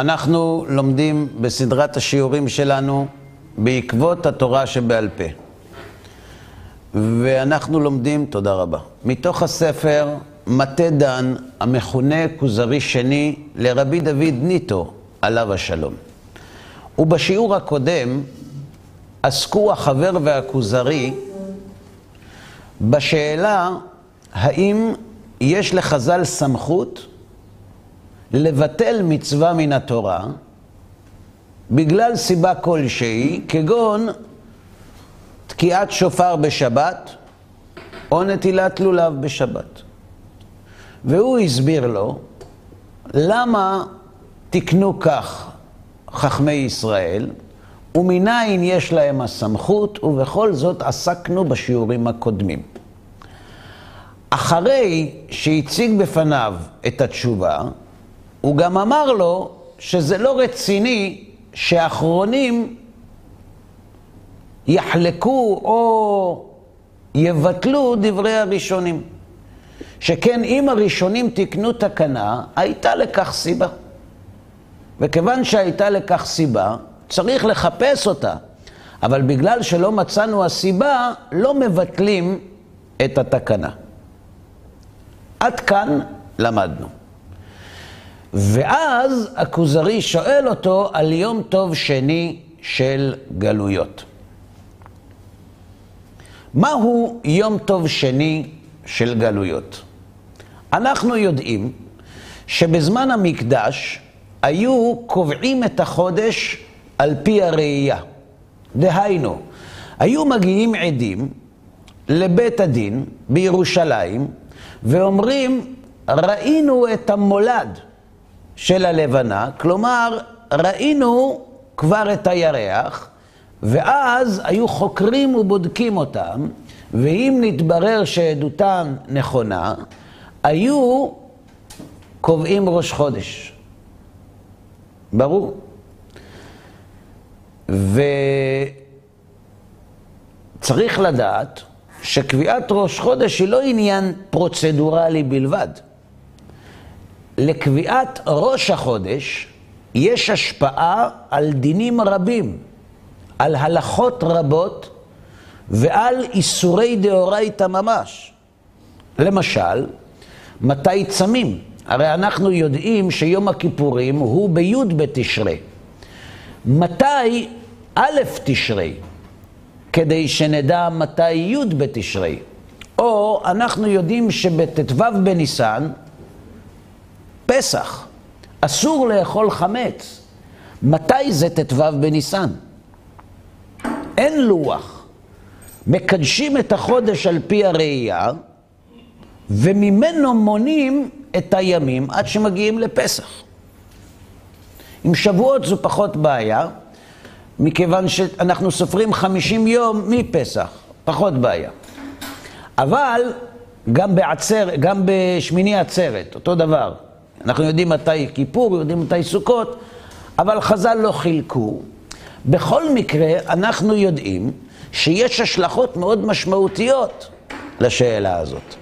אנחנו לומדים בסדרת השיעורים שלנו בעקבות התורה שבעל פה. ואנחנו לומדים, תודה רבה, מתוך הספר מטה דן, המכונה כוזרי שני לרבי דוד ניטו, עליו השלום. ובשיעור הקודם עסקו החבר והכוזרי בשאלה האם יש לחז"ל סמכות לבטל מצווה מן התורה בגלל סיבה כלשהי, כגון תקיעת שופר בשבת או נטילת לולב בשבת. והוא הסביר לו למה תקנו כך חכמי ישראל, ומניין יש להם הסמכות, ובכל זאת עסקנו בשיעורים הקודמים. אחרי שהציג בפניו את התשובה, הוא גם אמר לו שזה לא רציני שאחרונים יחלקו או יבטלו דברי הראשונים. שכן אם הראשונים תיקנו תקנה, הייתה לכך סיבה. וכיוון שהייתה לכך סיבה, צריך לחפש אותה. אבל בגלל שלא מצאנו הסיבה, לא מבטלים את התקנה. עד כאן למדנו. ואז הכוזרי שואל אותו על יום טוב שני של גלויות. מהו יום טוב שני של גלויות? אנחנו יודעים שבזמן המקדש היו קובעים את החודש על פי הראייה. דהיינו, היו מגיעים עדים לבית הדין בירושלים ואומרים, ראינו את המולד של הלבנה, כלומר, ראינו כבר את הירח, ואז היו חוקרים ובודקים אותם, ואם נתברר שעדותם נכונה, היו קובעים ראש חודש. ברור. וצריך לדעת שקביעת ראש חודש היא לא עניין פרוצדורלי בלבד. לקביעת ראש החודש יש השפעה על דינים רבים, על הלכות רבות ועל איסורי דאורייתא ממש. למשל, מתי צמים? הרי אנחנו יודעים שיום הכיפורים הוא בי' בתשרי. מתי א' תשרי? כדי שנדע מתי י' בתשרי. או אנחנו יודעים שבט"ו בניסן, פסח, אסור לאכול חמץ. מתי זה ט"ו בניסן? אין לוח. מקדשים את החודש על פי הראייה, וממנו מונים את הימים עד שמגיעים לפסח. עם שבועות זו פחות בעיה, מכיוון שאנחנו סופרים 50 יום מפסח, פחות בעיה. אבל גם בעצר, גם בשמיני עצרת, אותו דבר. אנחנו יודעים מתי כיפור, יודעים מתי סוכות, אבל חז"ל לא חילקו. בכל מקרה, אנחנו יודעים שיש השלכות מאוד משמעותיות לשאלה הזאת.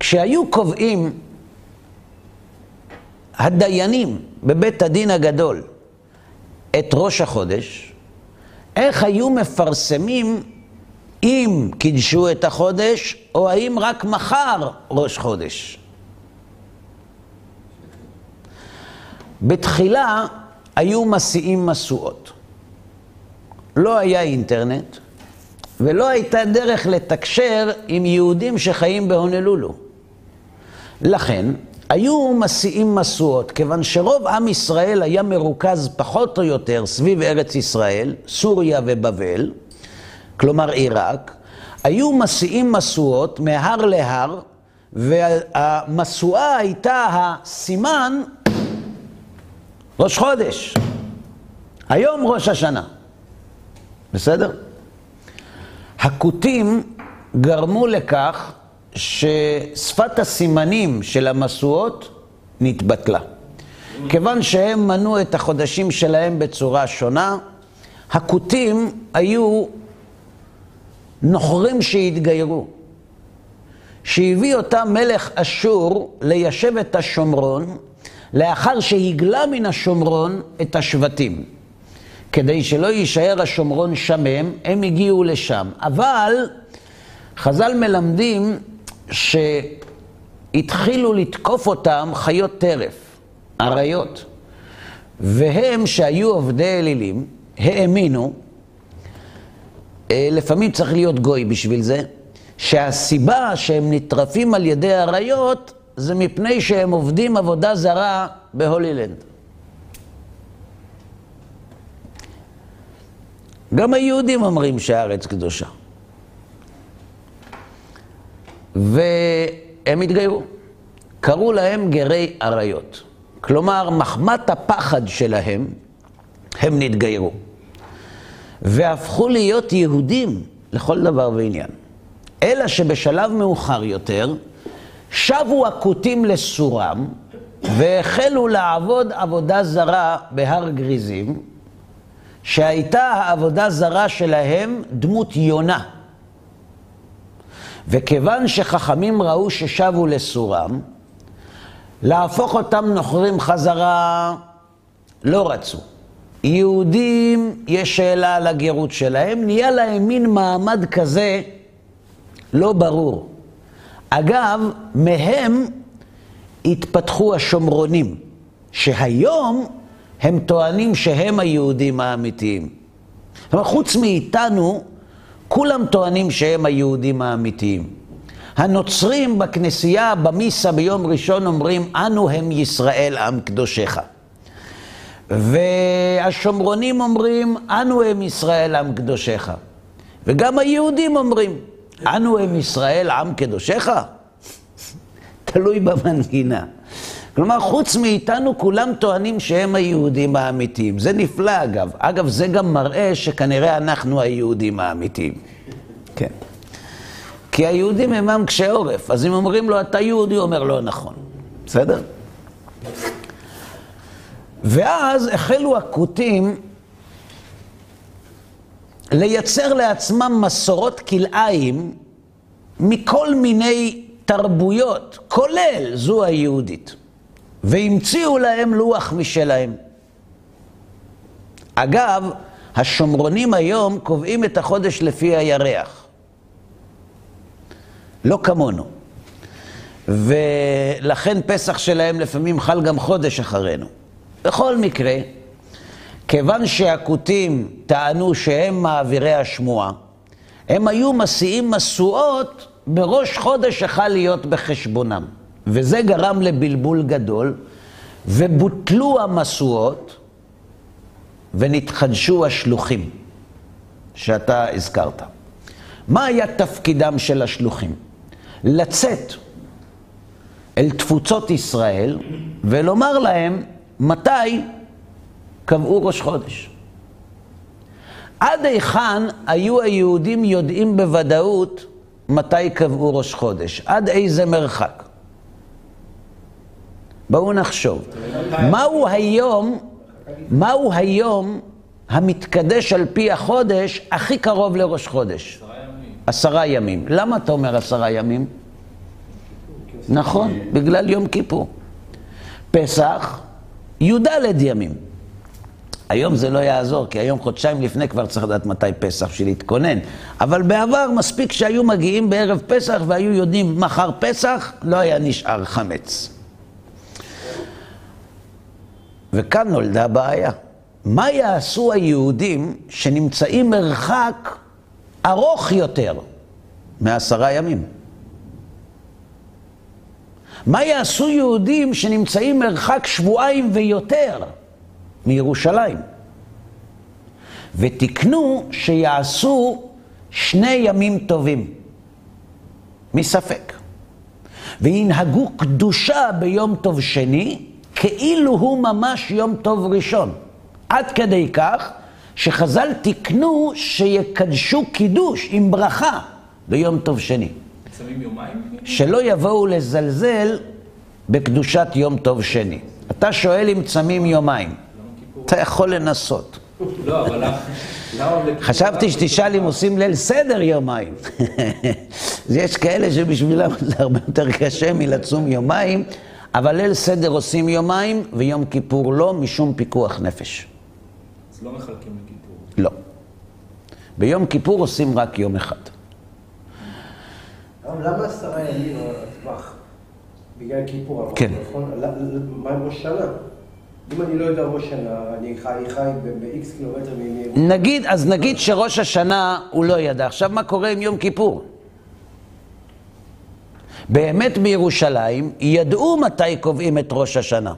כשהיו קובעים הדיינים בבית הדין הגדול את ראש החודש, איך היו מפרסמים אם קידשו את החודש, או האם רק מחר ראש חודש. בתחילה היו מסיעים משואות. לא היה אינטרנט, ולא הייתה דרך לתקשר עם יהודים שחיים בהונלולו. לכן, היו מסיעים משואות, כיוון שרוב עם ישראל היה מרוכז פחות או יותר סביב ארץ ישראל, סוריה ובבל, כלומר עיראק, היו מסיעים משואות מהר להר, והמשואה הייתה הסימן ראש חודש. היום ראש השנה. בסדר? הכותים גרמו לכך ששפת הסימנים של המשואות נתבטלה. כיוון שהם מנו את החודשים שלהם בצורה שונה, הכותים היו נוכרים שהתגיירו, שהביא אותם מלך אשור ליישב את השומרון, לאחר שהגלה מן השומרון את השבטים. כדי שלא יישאר השומרון שמם, הם הגיעו לשם. אבל חז"ל מלמדים שהתחילו לתקוף אותם חיות טרף, אריות. והם, שהיו עובדי אלילים, האמינו, לפעמים צריך להיות גוי בשביל זה, שהסיבה שהם נטרפים על ידי אריות זה מפני שהם עובדים עבודה זרה בהולילנד. גם היהודים אומרים שהארץ קדושה. והם התגיירו. קראו להם גרי אריות. כלומר, מחמת הפחד שלהם, הם נתגיירו. והפכו להיות יהודים לכל דבר ועניין. אלא שבשלב מאוחר יותר, שבו הכותים לסורם, והחלו לעבוד עבודה זרה בהר גריזים, שהייתה העבודה זרה שלהם דמות יונה. וכיוון שחכמים ראו ששבו לסורם, להפוך אותם נוכרים חזרה לא רצו. יהודים, יש שאלה על הגרות שלהם, נהיה להם מין מעמד כזה לא ברור. אגב, מהם התפתחו השומרונים, שהיום הם טוענים שהם היהודים האמיתיים. אומרת, חוץ מאיתנו, כולם טוענים שהם היהודים האמיתיים. הנוצרים בכנסייה, במיסה ביום ראשון אומרים, אנו הם ישראל עם קדושך. והשומרונים אומרים, אנו הם ישראל עם קדושך. וגם היהודים אומרים, אנו הם ישראל עם קדושך? תלוי במנגינה. כלומר, חוץ מאיתנו, כולם טוענים שהם היהודים האמיתיים. זה נפלא, אגב. אגב, זה גם מראה שכנראה אנחנו היהודים האמיתיים. כן. כי היהודים הם עם קשי עורף, אז אם אומרים לו, אתה יהודי, הוא אומר, לא נכון. בסדר? ואז החלו הכותים לייצר לעצמם מסורות כלאיים מכל מיני תרבויות, כולל זו היהודית, והמציאו להם לוח משלהם. אגב, השומרונים היום קובעים את החודש לפי הירח. לא כמונו. ולכן פסח שלהם לפעמים חל גם חודש אחרינו. בכל מקרה, כיוון שהכותים טענו שהם מעבירי השמועה, הם היו מסיעים משואות בראש חודש החל להיות בחשבונם. וזה גרם לבלבול גדול, ובוטלו המשואות ונתחדשו השלוחים שאתה הזכרת. מה היה תפקידם של השלוחים? לצאת אל תפוצות ישראל ולומר להם מתי קבעו ראש חודש. עד היכן היו היהודים יודעים בוודאות מתי קבעו ראש חודש? עד איזה מרחק? בואו נחשוב. מהו היום, מהו היום המתקדש על פי החודש הכי קרוב לראש חודש? עשרה ימים. למה אתה אומר עשרה ימים? נכון, בגלל יום כיפור. פסח, י"ד ימים. היום זה לא יעזור, כי היום חודשיים לפני כבר צריך לדעת מתי פסח בשביל להתכונן. אבל בעבר מספיק שהיו מגיעים בערב פסח והיו יודעים מחר פסח, לא היה נשאר חמץ. וכאן נולדה בעיה. מה יעשו היהודים שנמצאים מרחק ארוך יותר מעשרה ימים. מה יעשו יהודים שנמצאים מרחק שבועיים ויותר מירושלים? ותקנו שיעשו שני ימים טובים, מספק. וינהגו קדושה ביום טוב שני, כאילו הוא ממש יום טוב ראשון. עד כדי כך שחז"ל תיקנו שיקדשו קידוש עם ברכה ביום טוב שני. צמים יומיים? שלא יבואו לזלזל בקדושת יום טוב שני. אתה שואל אם צמים יומיים. אתה יכול לנסות. לא, אבל למה... חשבתי שתשאל אם עושים ליל סדר יומיים. יש כאלה שבשבילם זה הרבה יותר קשה מלצום יומיים, אבל ליל סדר עושים יומיים, ויום כיפור לא, משום פיקוח נפש. אז לא מחלקים לכיפור. לא. ביום כיפור עושים רק יום אחד. למה עשרה ימים הטווח? בגלל כיפור, כן. נכון? מה עם ראש שנה? אם אני לא יודע ראש שנה, אני חי חי ב-X קילומטר מ... נגיד, אז נגיד שראש השנה הוא לא ידע. עכשיו, מה קורה עם יום כיפור? באמת בירושלים ידעו מתי קובעים את ראש השנה,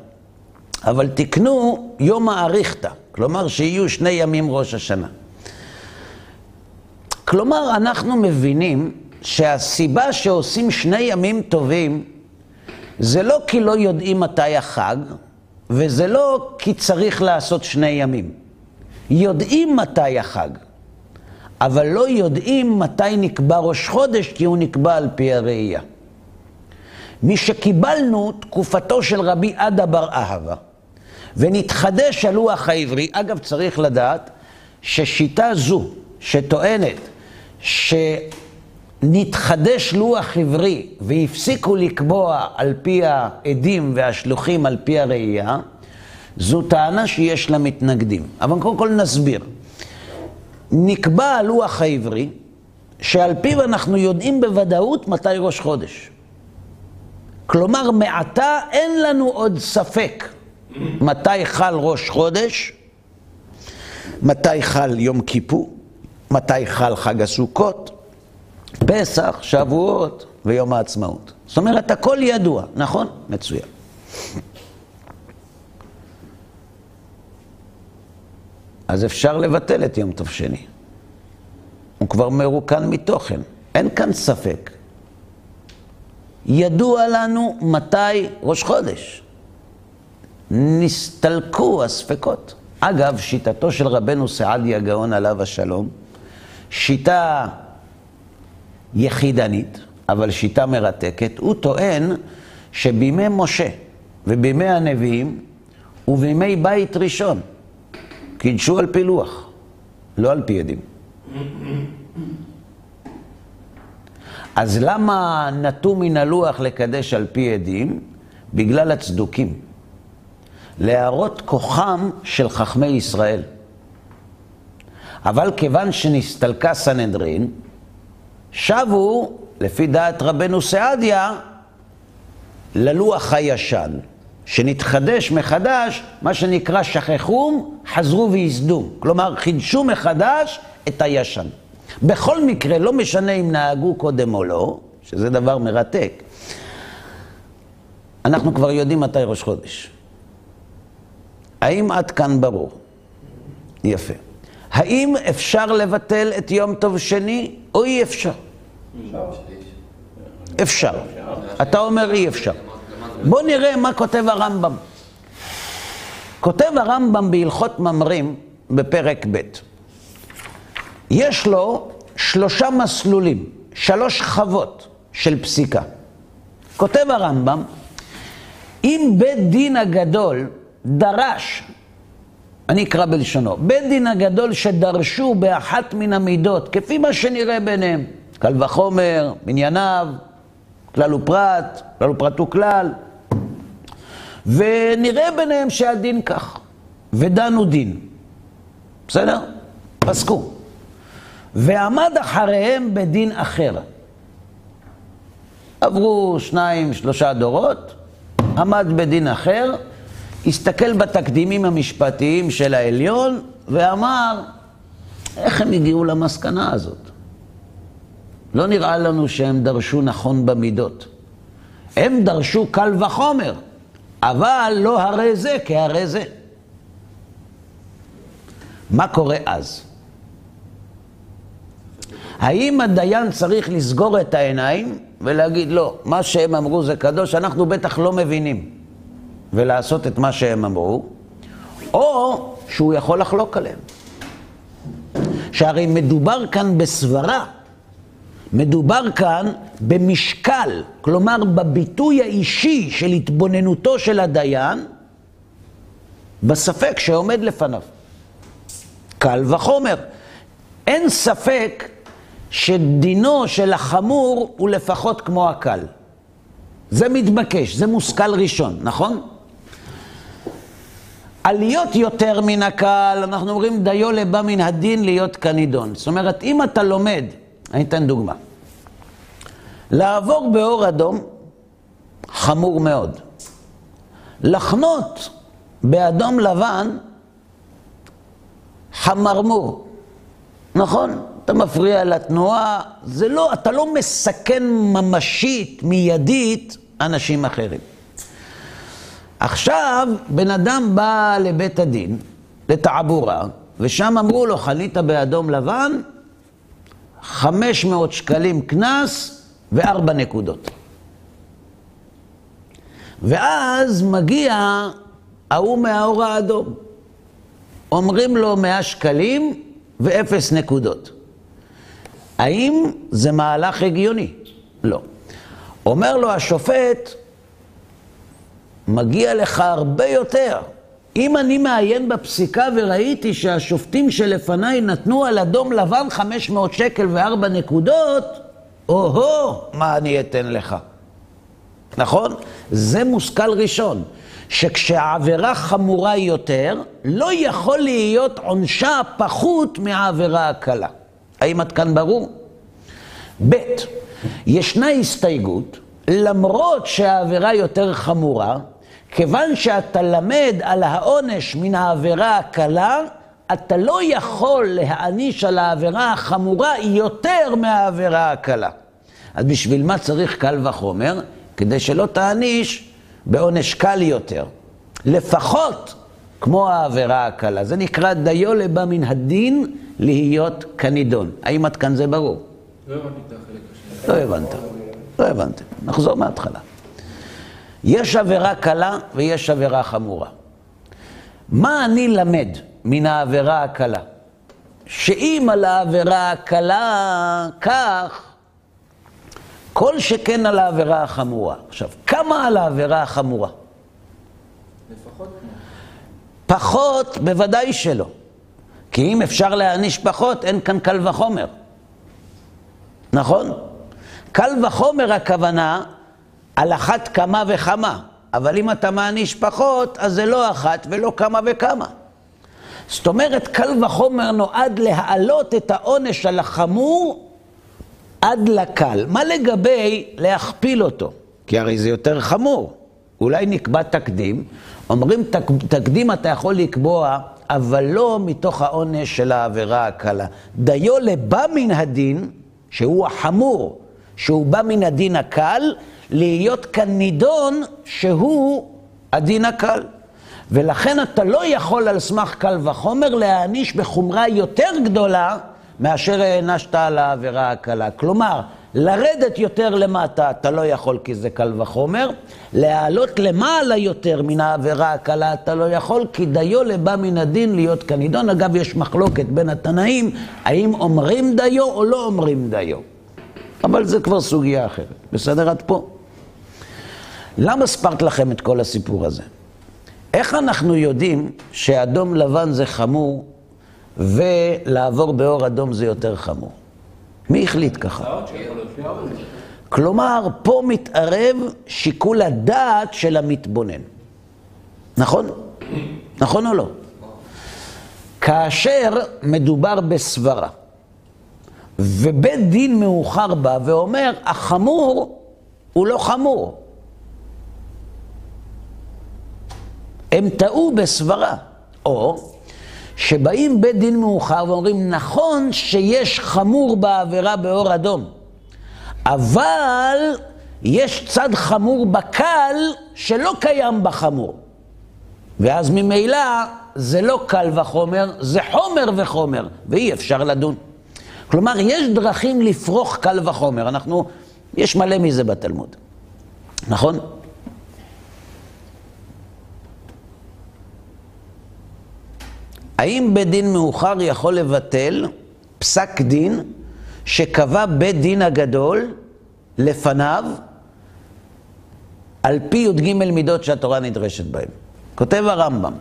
אבל תקנו יום האריכתא, כלומר שיהיו שני ימים ראש השנה. כלומר, אנחנו מבינים שהסיבה שעושים שני ימים טובים זה לא כי לא יודעים מתי החג, וזה לא כי צריך לעשות שני ימים. יודעים מתי החג, אבל לא יודעים מתי נקבע ראש חודש, כי הוא נקבע על פי הראייה. משקיבלנו תקופתו של רבי עדה בר אהבה, ונתחדש הלוח העברי, אגב, צריך לדעת ששיטה זו, שטוענת שנתחדש לוח עברי והפסיקו לקבוע על פי העדים והשלוחים על פי הראייה, זו טענה שיש לה מתנגדים. אבל קודם כל נסביר. נקבע הלוח העברי, שעל פיו אנחנו יודעים בוודאות מתי ראש חודש. כלומר, מעתה אין לנו עוד ספק מתי חל ראש חודש, מתי חל יום כיפור, מתי חל חג הסוכות, פסח, שבועות ויום העצמאות. זאת אומרת, הכל ידוע, נכון? מצוין. אז אפשר לבטל את יום טוב שני. הוא כבר מרוקן מתוכן, אין כאן ספק. ידוע לנו מתי ראש חודש. נסתלקו הספקות. אגב, שיטתו של רבנו סעדיה הגאון עליו השלום, שיטה יחידנית, אבל שיטה מרתקת, הוא טוען שבימי משה ובימי הנביאים ובימי בית ראשון קידשו על פי לוח, לא על פי עדים. אז למה נטו מן הלוח לקדש על פי עדים? בגלל הצדוקים. להראות כוחם של חכמי ישראל. אבל כיוון שנסתלקה סנהדרין, שבו, לפי דעת רבנו סעדיה, ללוח הישן, שנתחדש מחדש, מה שנקרא שכחום, חזרו וייסדו. כלומר, חידשו מחדש את הישן. בכל מקרה, לא משנה אם נהגו קודם או לא, שזה דבר מרתק, אנחנו כבר יודעים מתי ראש חודש. האם עד כאן ברור? יפה. האם אפשר לבטל את יום טוב שני, או אי אפשר? אפשר. אתה אומר אי אפשר. בוא נראה מה כותב הרמב"ם. כותב הרמב"ם בהלכות ממרים בפרק ב'. יש לו שלושה מסלולים, שלוש חוות של פסיקה. כותב הרמב"ם, אם בית דין הגדול דרש, אני אקרא בלשונו, בית דין הגדול שדרשו באחת מן המידות, כפי מה שנראה ביניהם, קל וחומר, מנייניו, כלל ופרט, כלל ופרט וכלל, ונראה ביניהם שהדין כך, ודנו דין, בסדר? פסקו. ועמד אחריהם בדין אחר. עברו שניים, שלושה דורות, עמד בדין אחר, הסתכל בתקדימים המשפטיים של העליון ואמר, איך הם הגיעו למסקנה הזאת? לא נראה לנו שהם דרשו נכון במידות. הם דרשו קל וחומר, אבל לא הרי זה כהרי זה. מה קורה אז? האם הדיין צריך לסגור את העיניים ולהגיד, לא, מה שהם אמרו זה קדוש, אנחנו בטח לא מבינים, ולעשות את מה שהם אמרו, או שהוא יכול לחלוק עליהם. שהרי מדובר כאן בסברה, מדובר כאן במשקל, כלומר בביטוי האישי של התבוננותו של הדיין, בספק שעומד לפניו. קל וחומר. אין ספק שדינו של החמור הוא לפחות כמו הקל. זה מתבקש, זה מושכל ראשון, נכון? עליות יותר מן הקל, אנחנו אומרים דיו לבא מן הדין להיות כנידון. זאת אומרת, אם אתה לומד, אני אתן דוגמה. לעבור באור אדום, חמור מאוד. לחנות באדום לבן, חמרמור. נכון? אתה מפריע לתנועה, זה לא, אתה לא מסכן ממשית, מיידית, אנשים אחרים. עכשיו, בן אדם בא לבית הדין, לתעבורה, ושם אמרו לו, חנית באדום לבן, 500 שקלים קנס וארבע נקודות. ואז מגיע ההוא מהאור האדום. אומרים לו 100 שקלים ואפס נקודות. האם זה מהלך הגיוני? לא. אומר לו השופט, מגיע לך הרבה יותר. אם אני מעיין בפסיקה וראיתי שהשופטים שלפניי נתנו על אדום לבן 500 שקל וארבע נקודות, או-הו, מה אני אתן לך? נכון? זה מושכל ראשון, שכשהעבירה חמורה יותר, לא יכול להיות עונשה פחות מהעבירה הקלה. האם עד כאן ברור? ב', ישנה הסתייגות, למרות שהעבירה יותר חמורה, כיוון שאתה למד על העונש מן העבירה הקלה, אתה לא יכול להעניש על העבירה החמורה יותר מהעבירה הקלה. אז בשביל מה צריך קל וחומר? כדי שלא תעניש בעונש קל יותר. לפחות כמו העבירה הקלה. זה נקרא דיו לבא מן הדין להיות כנידון. האם עד כאן זה ברור? לא הבנתי את החלק השני. לא הבנת. לא הבנתם. נחזור מההתחלה. יש עבירה קלה ויש עבירה חמורה. מה אני למד מן העבירה הקלה? שאם על העבירה הקלה כך, כל שכן על העבירה החמורה. עכשיו, כמה על העבירה החמורה? לפחות כמו. פחות, בוודאי שלא. כי אם אפשר להעניש פחות, אין כאן קל וחומר. נכון? קל וחומר הכוונה על אחת כמה וכמה, אבל אם אתה מעניש פחות, אז זה לא אחת ולא כמה וכמה. זאת אומרת, קל וחומר נועד להעלות את העונש על החמור עד לקל. מה לגבי להכפיל אותו? כי הרי זה יותר חמור. אולי נקבע תקדים, אומרים תק, תקדים אתה יכול לקבוע, אבל לא מתוך העונש של העבירה הקלה. דיו לבא מן הדין, שהוא החמור, שהוא בא מן הדין הקל, להיות כאן נידון שהוא הדין הקל. ולכן אתה לא יכול על סמך קל וחומר להעניש בחומרה יותר גדולה מאשר הענשת על העבירה הקלה. כלומר, לרדת יותר למטה אתה לא יכול כי זה קל וחומר, להעלות למעלה יותר מן העבירה הקלה אתה לא יכול, כי דיו לבא מן הדין להיות כנידון. אגב, יש מחלוקת בין התנאים, האם אומרים דיו או לא אומרים דיו. אבל זה כבר סוגיה אחרת. בסדר עד פה? למה ספרת לכם את כל הסיפור הזה? איך אנחנו יודעים שאדום לבן זה חמור ולעבור באור אדום זה יותר חמור? מי החליט ככה? כלומר, פה מתערב שיקול הדעת של המתבונן. נכון? נכון או לא? כאשר מדובר בסברה, ובית דין מאוחר בא ואומר, החמור הוא לא חמור. הם טעו בסברה. או שבאים בית דין מאוחר ואומרים, נכון שיש חמור בעבירה באור אדום, אבל יש צד חמור בקל שלא קיים בחמור. ואז ממילא זה לא קל וחומר, זה חומר וחומר, ואי אפשר לדון. כלומר, יש דרכים לפרוך קל וחומר. אנחנו, יש מלא מזה בתלמוד. נכון? האם בית דין מאוחר יכול לבטל פסק דין שקבע בית דין הגדול לפניו על פי י"ג מידות שהתורה נדרשת בהן? כותב הרמב"ם,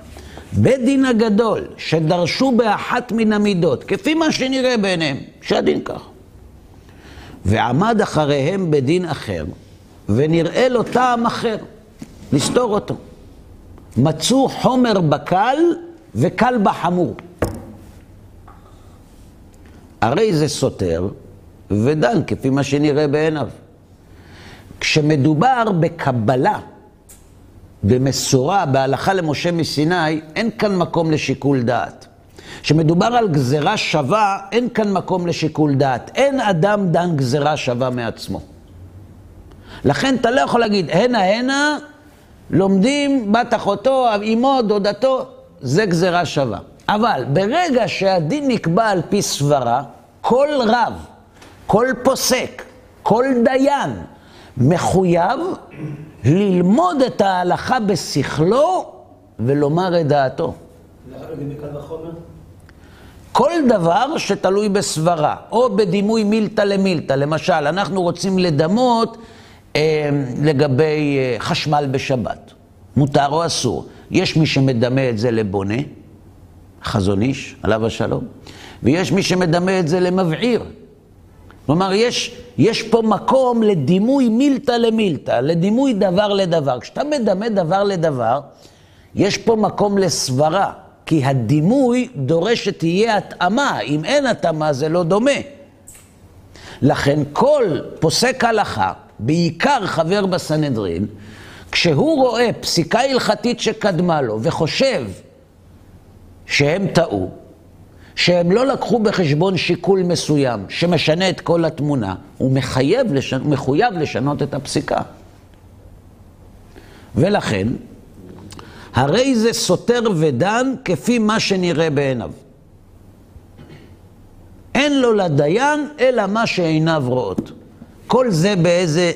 בית דין הגדול שדרשו באחת מן המידות, כפי מה שנראה בעיניהם, שהדין כך. ועמד אחריהם בדין אחר, ונראה לו טעם אחר, לסתור אותו. מצאו חומר בקל וקל בחמור. הרי זה סותר ודן כפי מה שנראה בעיניו. כשמדובר בקבלה, במסורה, בהלכה למשה מסיני, אין כאן מקום לשיקול דעת. כשמדובר על גזרה שווה, אין כאן מקום לשיקול דעת. אין אדם דן גזרה שווה מעצמו. לכן אתה לא יכול להגיד, הנה הנה, לומדים בת אחותו, אמו, דודתו, זה גזרה שווה. אבל ברגע שהדין נקבע על פי סברה, כל רב, כל פוסק, כל דיין, מחויב ללמוד את ההלכה בשכלו ולומר את דעתו. כל דבר שתלוי בסברה, או בדימוי מילתא למילתא. למשל, אנחנו רוצים לדמות אה, לגבי אה, חשמל בשבת. מותר או אסור. יש מי שמדמה את זה לבונה, חזון איש, עליו השלום, ויש מי שמדמה את זה למבעיר. כלומר, יש, יש פה מקום לדימוי מילתא למילתא, לדימוי דבר לדבר. כשאתה מדמה דבר לדבר, יש פה מקום לסברה, כי הדימוי דורש שתהיה התאמה. אם אין התאמה, זה לא דומה. לכן כל פוסק הלכה, בעיקר חבר בסנהדרין, כשהוא רואה פסיקה הלכתית שקדמה לו וחושב שהם טעו, שהם לא לקחו בחשבון שיקול מסוים שמשנה את כל התמונה, הוא מחייב, לשנ... מחויב לשנות את הפסיקה. ולכן, הרי זה סותר ודן כפי מה שנראה בעיניו. אין לו לדיין אלא מה שעיניו רואות. כל זה באיזה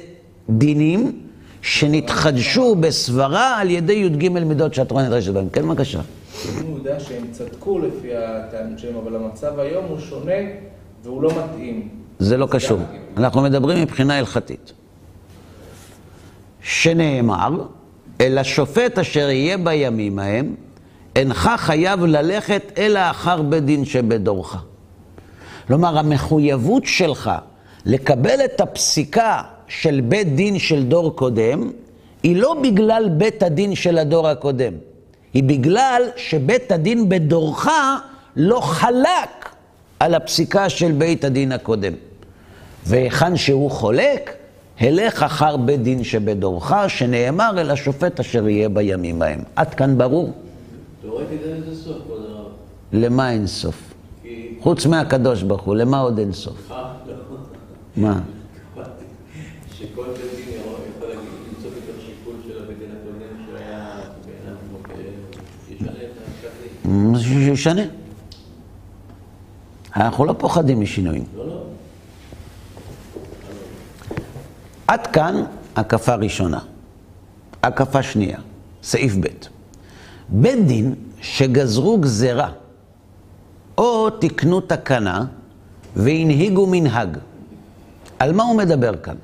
דינים שנתחדשו בסברה על ידי י"ג מידות שהתורה נדרשת בהם. כן, בבקשה. אם הוא יודע שהם צדקו לפי הטענות שלהם, אבל המצב היום הוא שונה והוא לא מתאים. זה לא קשור. אנחנו מדברים מבחינה הלכתית. שנאמר, אל השופט אשר יהיה בימים ההם, אינך חייב ללכת אלא אחר בית דין שבדורך. כלומר, המחויבות שלך לקבל את הפסיקה של בית דין של דור קודם, היא לא בגלל בית הדין של הדור הקודם, היא בגלל שבית הדין בדורך לא חלק על הפסיקה של בית הדין הקודם. והיכן שהוא חולק, הלך אחר בית דין שבדורך, שנאמר אל השופט אשר יהיה בימים ההם. עד כאן ברור? תאורטית אין לזה סוף, כבוד הרב. למה אין סוף? חוץ מהקדוש ברוך הוא, למה עוד אין סוף? לא. מה? שכל בית דין יכול להגיד, למצוא בתוך שיקול של הבית דין הקודם שהיה בעיניו כמו כאלה, ישנה את הפסק דין. שישנה. אנחנו לא פוחדים משינויים. לא, לא. עד כאן הקפה ראשונה. הקפה שנייה, סעיף ב'. בית דין שגזרו גזרה או תיקנו תקנה והנהיגו מנהג. על מה הוא מדבר כאן?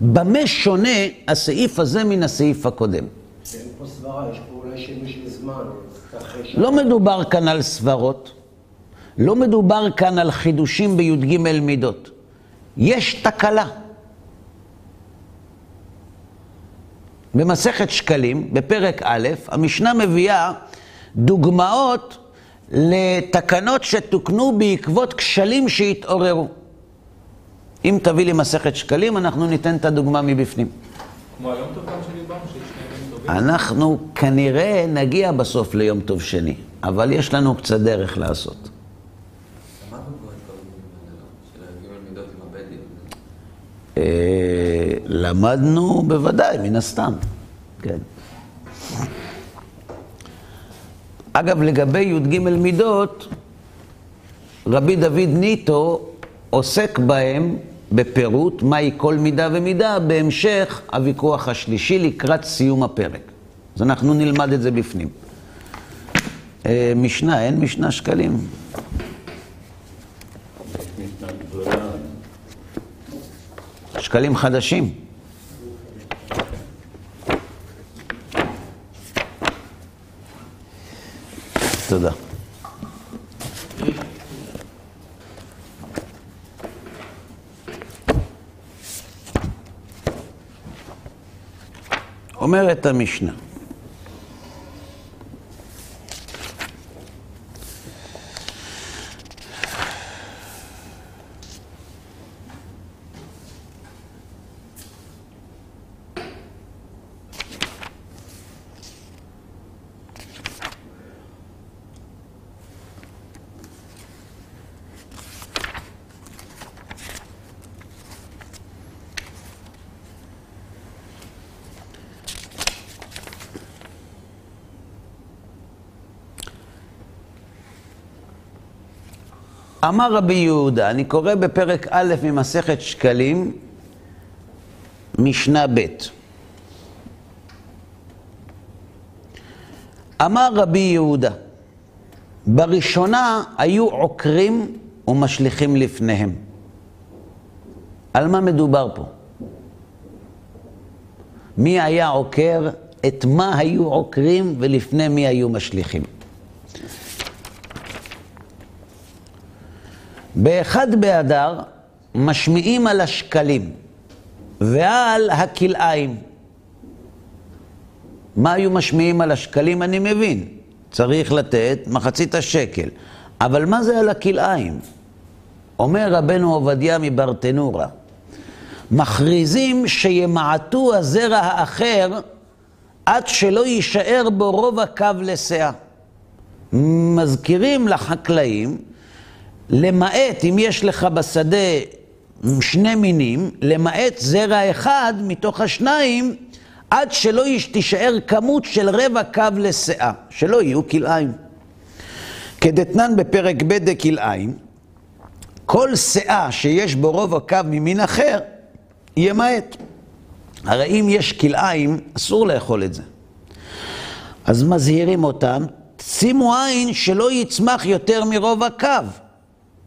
במה שונה הסעיף הזה מן הסעיף הקודם? אין פה סברה, יש פה אולי שינוי של זמן. אחרי שעה. לא מדובר כאן על סברות, לא מדובר כאן על חידושים בי"ג מידות. יש תקלה. במסכת שקלים, בפרק א', המשנה מביאה דוגמאות לתקנות שתוקנו בעקבות כשלים שהתעוררו. אם תביא לי מסכת שקלים, אנחנו ניתן את הדוגמה מבפנים. כמו היום טוב גם שדיברנו, שיש שני ימים טובים. אנחנו כנראה נגיע בסוף ליום טוב שני, אבל יש לנו קצת דרך לעשות. למדנו. אה, למדנו בוודאי, מן הסתם, כן. אגב, לגבי י"ג מידות, רבי דוד ניטו עוסק בהם בפירוט מהי כל מידה ומידה בהמשך הוויכוח השלישי לקראת סיום הפרק. אז אנחנו נלמד את זה בפנים. אה, משנה, אין משנה שקלים. שקלים חדשים. תודה. אומרת המשנה. אמר רבי יהודה, אני קורא בפרק א' ממסכת שקלים, משנה ב'. אמר רבי יהודה, בראשונה היו עוקרים ומשליכים לפניהם. על מה מדובר פה? מי היה עוקר, את מה היו עוקרים ולפני מי היו משליכים? באחד באדר משמיעים על השקלים ועל הכלאיים. מה היו משמיעים על השקלים אני מבין, צריך לתת מחצית השקל. אבל מה זה על הכלאיים? אומר רבנו עובדיה מברטנורה, מכריזים שימעטו הזרע האחר עד שלא יישאר בו רוב הקו לסאה. מזכירים לחקלאים למעט, אם יש לך בשדה שני מינים, למעט זרע אחד מתוך השניים, עד שלא תישאר כמות של רבע קו לסאה, שלא יהיו כלאיים. כדתנן בפרק ב' דכלאיים, כל סאה שיש בו רוב הקו ממין אחר, ימעט. הרי אם יש כלאיים, אסור לאכול את זה. אז מזהירים אותם, שימו עין שלא יצמח יותר מרוב הקו.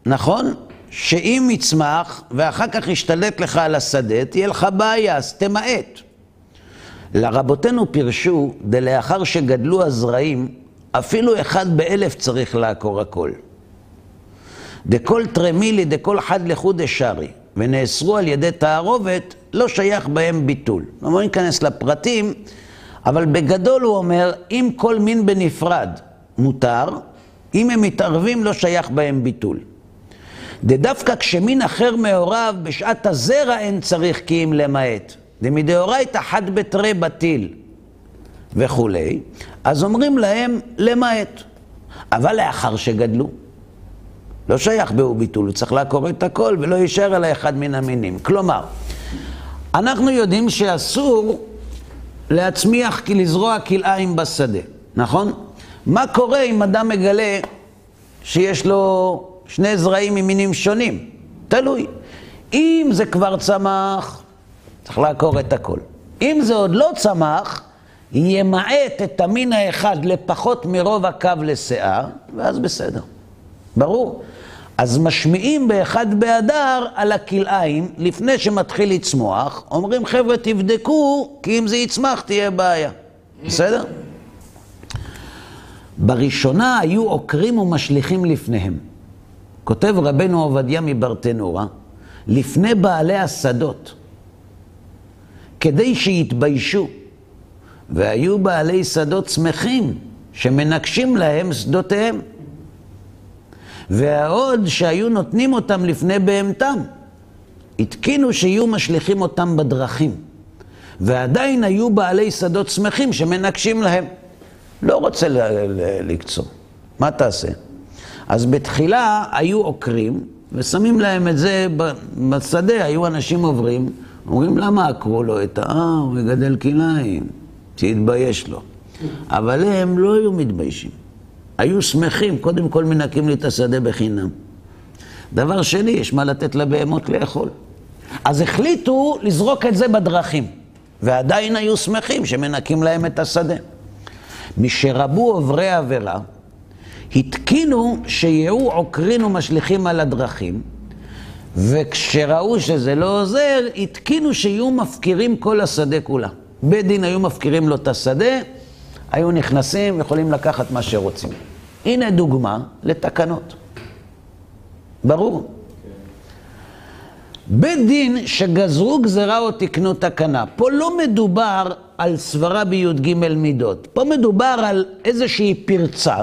נכון? שאם יצמח ואחר כך ישתלט לך על השדה, תהיה לך בעיה, אז תמעט. לרבותינו פירשו, דלאחר שגדלו הזרעים, אפילו אחד באלף צריך לעקור הכל. דכל טרמילי דכל חד לחוד אשרי, ונאסרו על ידי תערובת, לא שייך בהם ביטול. לא ניכנס לפרטים, אבל בגדול הוא אומר, אם כל מין בנפרד מותר, אם הם מתערבים לא שייך בהם ביטול. דווקא כשמין אחר מעורב, בשעת הזרע אין צריך כי אם למעט. דמדאורייתא חד בתרי בטיל וכולי, אז אומרים להם למעט. אבל לאחר שגדלו, לא שייך בהו ביטול, צריך לעקור את הכל ולא יישאר על אחד מן המינים. כלומר, אנחנו יודעים שאסור להצמיח, לזרוע כלאיים בשדה, נכון? מה קורה אם אדם מגלה שיש לו שני זרעים ממינים שונים, תלוי. אם זה כבר צמח, צריך לעקור את הכל. אם זה עוד לא צמח, ימעט את המין האחד לפחות מרוב הקו לשיער, ואז בסדר. ברור. אז משמיעים באחד באדר על הכלאיים, לפני שמתחיל לצמוח, אומרים חבר'ה תבדקו, כי אם זה יצמח תהיה בעיה. בסדר? בראשונה היו עוקרים ומשליכים לפניהם. כותב רבנו עובדיה מברטנורה, לפני בעלי השדות, כדי שיתביישו, והיו בעלי שדות שמחים, שמנקשים להם שדותיהם. והעוד שהיו נותנים אותם לפני בהמתם, התקינו שיהיו משליכים אותם בדרכים. ועדיין היו בעלי שדות שמחים שמנקשים להם. לא רוצה לקצור, מה תעשה? אז בתחילה היו עוקרים ושמים להם את זה בשדה, היו אנשים עוברים, אומרים למה עקרו לו את ה... אה, הוא מגדל כלאיים, שיתבייש לו. אבל הם לא היו מתביישים, היו שמחים, קודם כל מנקים לי את השדה בחינם. דבר שני, יש מה לתת לבהמות לאכול. אז החליטו לזרוק את זה בדרכים, ועדיין היו שמחים שמנקים להם את השדה. משרבו עוברי עבירה, התקינו שיהיו עוקרים ומשליכים על הדרכים, וכשראו שזה לא עוזר, התקינו שיהיו מפקירים כל השדה כולה. בית דין היו מפקירים לו את השדה, היו נכנסים, יכולים לקחת מה שרוצים. הנה דוגמה לתקנות. ברור. בית דין שגזרו גזרה או תקנו תקנה. פה לא מדובר על סברה בי"ג מידות. פה מדובר על איזושהי פרצה,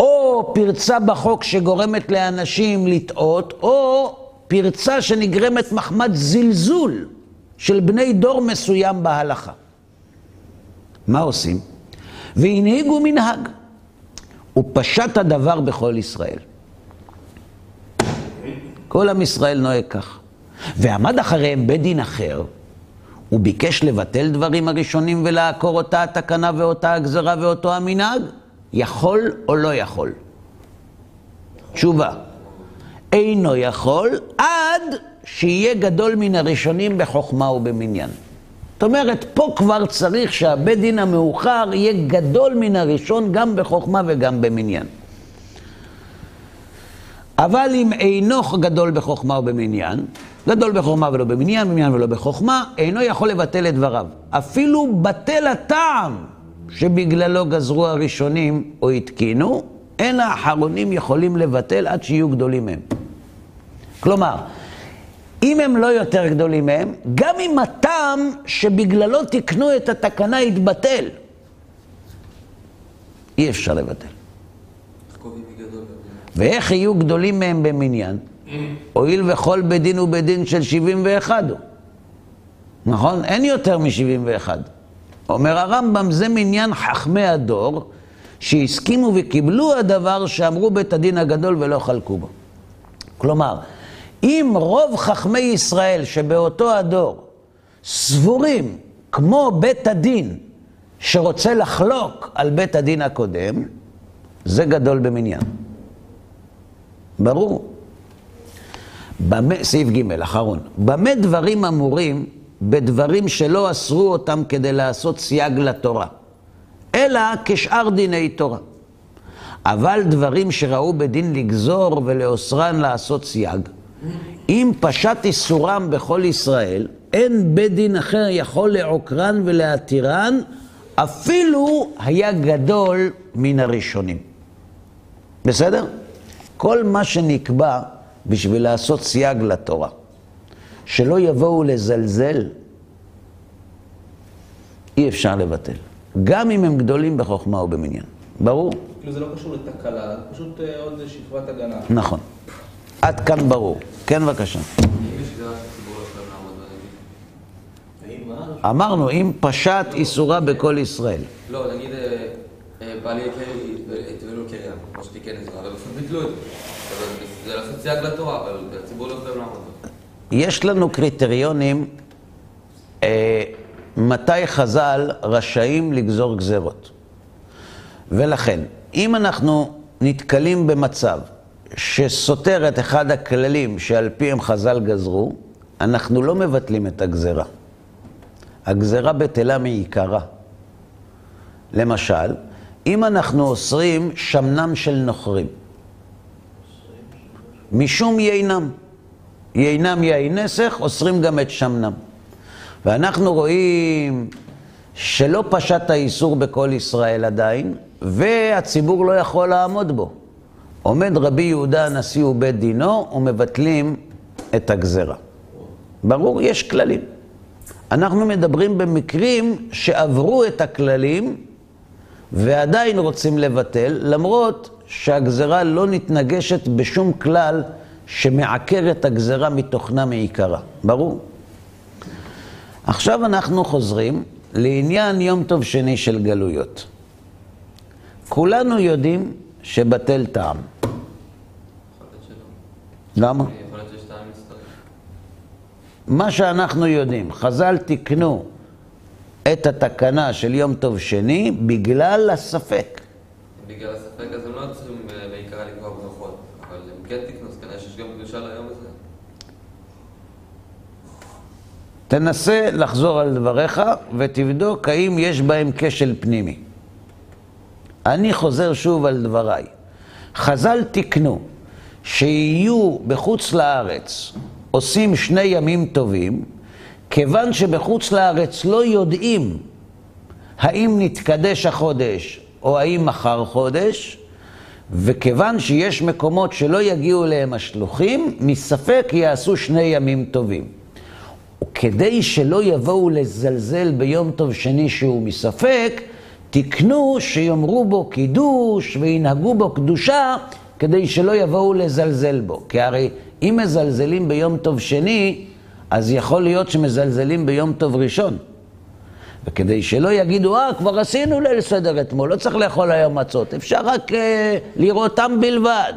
או פרצה בחוק שגורמת לאנשים לטעות, או פרצה שנגרמת מחמת זלזול של בני דור מסוים בהלכה. מה עושים? והנהיגו מנהג, ופשט הדבר בכל ישראל. כל עם ישראל נוהג כך. ועמד אחריהם בית דין אחר, הוא ביקש לבטל דברים הראשונים ולעקור אותה התקנה ואותה הגזרה ואותו המנהג, יכול או לא יכול? תשובה, אינו יכול עד שיהיה גדול מן הראשונים בחוכמה ובמניין. זאת אומרת, פה כבר צריך שהבית דין המאוחר יהיה גדול מן הראשון גם בחוכמה וגם במניין. אבל אם אינו גדול בחוכמה ובמניין, גדול בחוכמה ולא במניין, במניין ולא בחוכמה, אינו יכול לבטל את דבריו. אפילו בטל הטעם שבגללו גזרו הראשונים או התקינו, אין האחרונים יכולים לבטל עד שיהיו גדולים מהם. כלומר, אם הם לא יותר גדולים מהם, גם אם הטעם שבגללו תיקנו את התקנה יתבטל, אי אפשר לבטל. ואיך יהיו גדולים מהם במניין? הואיל וכל בית דין הוא בית דין של 71 הוא. נכון? אין יותר מ-71. אומר הרמב"ם, זה מניין חכמי הדור, שהסכימו וקיבלו הדבר שאמרו בית הדין הגדול ולא חלקו בו. כלומר, אם רוב חכמי ישראל שבאותו הדור סבורים כמו בית הדין שרוצה לחלוק על בית הדין הקודם, זה גדול במניין. ברור. במה, סעיף ג', אחרון. במה דברים אמורים בדברים שלא אסרו אותם כדי לעשות סייג לתורה, אלא כשאר דיני תורה. אבל דברים שראו בדין לגזור ולאוסרן לעשות סייג, אם פשט איסורם בכל ישראל, אין בית דין אחר יכול לעוקרן ולהתירן, אפילו היה גדול מן הראשונים. בסדר? כל מה שנקבע בשביל לעשות סייג לתורה, שלא יבואו לזלזל, אי אפשר לבטל. גם אם הם גדולים בחוכמה ובמניין. ברור? כאילו זה לא קשור לתקלה, זה פשוט אה, עוד שכבת הגנה. נכון. עד כאן ברור. כן, בבקשה. אמרנו, אם פשט איסורה בכל ישראל. לא, נגיד, אה, אה, בעלי התבלו קריה, כמו שתיקן את זה, אבל פשוט ביטלו את זה. אבל זה לעשות סייג לתורה, אבל הציבור לא יכול לעמוד בזה. יש לנו קריטריונים אה, מתי חז"ל רשאים לגזור גזרות. ולכן, אם אנחנו נתקלים במצב שסותר את אחד הכללים שעל פיהם חז"ל גזרו, אנחנו לא מבטלים את הגזרה. הגזרה בטלה מעיקרה. למשל, אם אנחנו אוסרים שמנם של נוכרים, משום יינם, יינם יין נסך, אוסרים גם את שמנם. ואנחנו רואים שלא פשט האיסור בכל ישראל עדיין, והציבור לא יכול לעמוד בו. עומד רבי יהודה הנשיא ובית דינו ומבטלים את הגזרה. ברור, יש כללים. אנחנו מדברים במקרים שעברו את הכללים ועדיין רוצים לבטל, למרות שהגזרה לא נתנגשת בשום כלל שמעקר את הגזרה מתוכנה מעיקרה. ברור? עכשיו אנחנו חוזרים לעניין יום טוב שני של גלויות. כולנו יודעים שבטל טעם. למה? מה שאנחנו יודעים, חז"ל תיקנו את התקנה של יום טוב שני בגלל הספק. בגלל הספק אז הם לא צריכים אה, בעיקרה לקבוע ברכות, אבל הם כן תקנו, אז כנראה שיש גם קדושה ליום הזה. תנסה לחזור על דבריך ותבדוק האם יש בהם כשל פנימי. אני חוזר שוב על דבריי. חז"ל תיקנו שיהיו בחוץ לארץ עושים שני ימים טובים, כיוון שבחוץ לארץ לא יודעים האם נתקדש החודש או האם מחר חודש, וכיוון שיש מקומות שלא יגיעו אליהם השלוחים, מספק יעשו שני ימים טובים. וכדי שלא יבואו לזלזל ביום טוב שני שהוא מספק, תקנו שיאמרו בו קידוש וינהגו בו קדושה, כדי שלא יבואו לזלזל בו. כי הרי אם מזלזלים ביום טוב שני, אז יכול להיות שמזלזלים ביום טוב ראשון. וכדי שלא יגידו, אה, כבר עשינו ליל סדר אתמול, לא צריך לאכול היום מצות, אפשר רק אה, לראותם בלבד.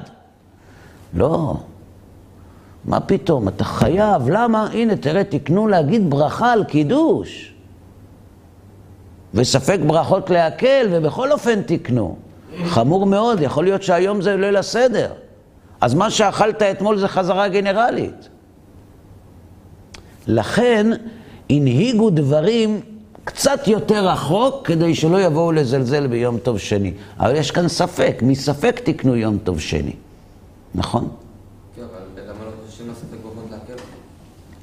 לא. מה פתאום? אתה חייב, למה? הנה, תראה, תקנו להגיד ברכה על קידוש. וספק ברכות להקל, ובכל אופן תקנו. חמור מאוד, יכול להיות שהיום זה ליל הסדר. אז מה שאכלת אתמול זה חזרה גנרלית. לכן הנהיגו דברים קצת יותר רחוק כדי שלא יבואו לזלזל ביום טוב שני. אבל יש כאן ספק, מספק תקנו יום טוב שני. נכון? כן, אבל למה לא חושבים לספק ברכות להקל?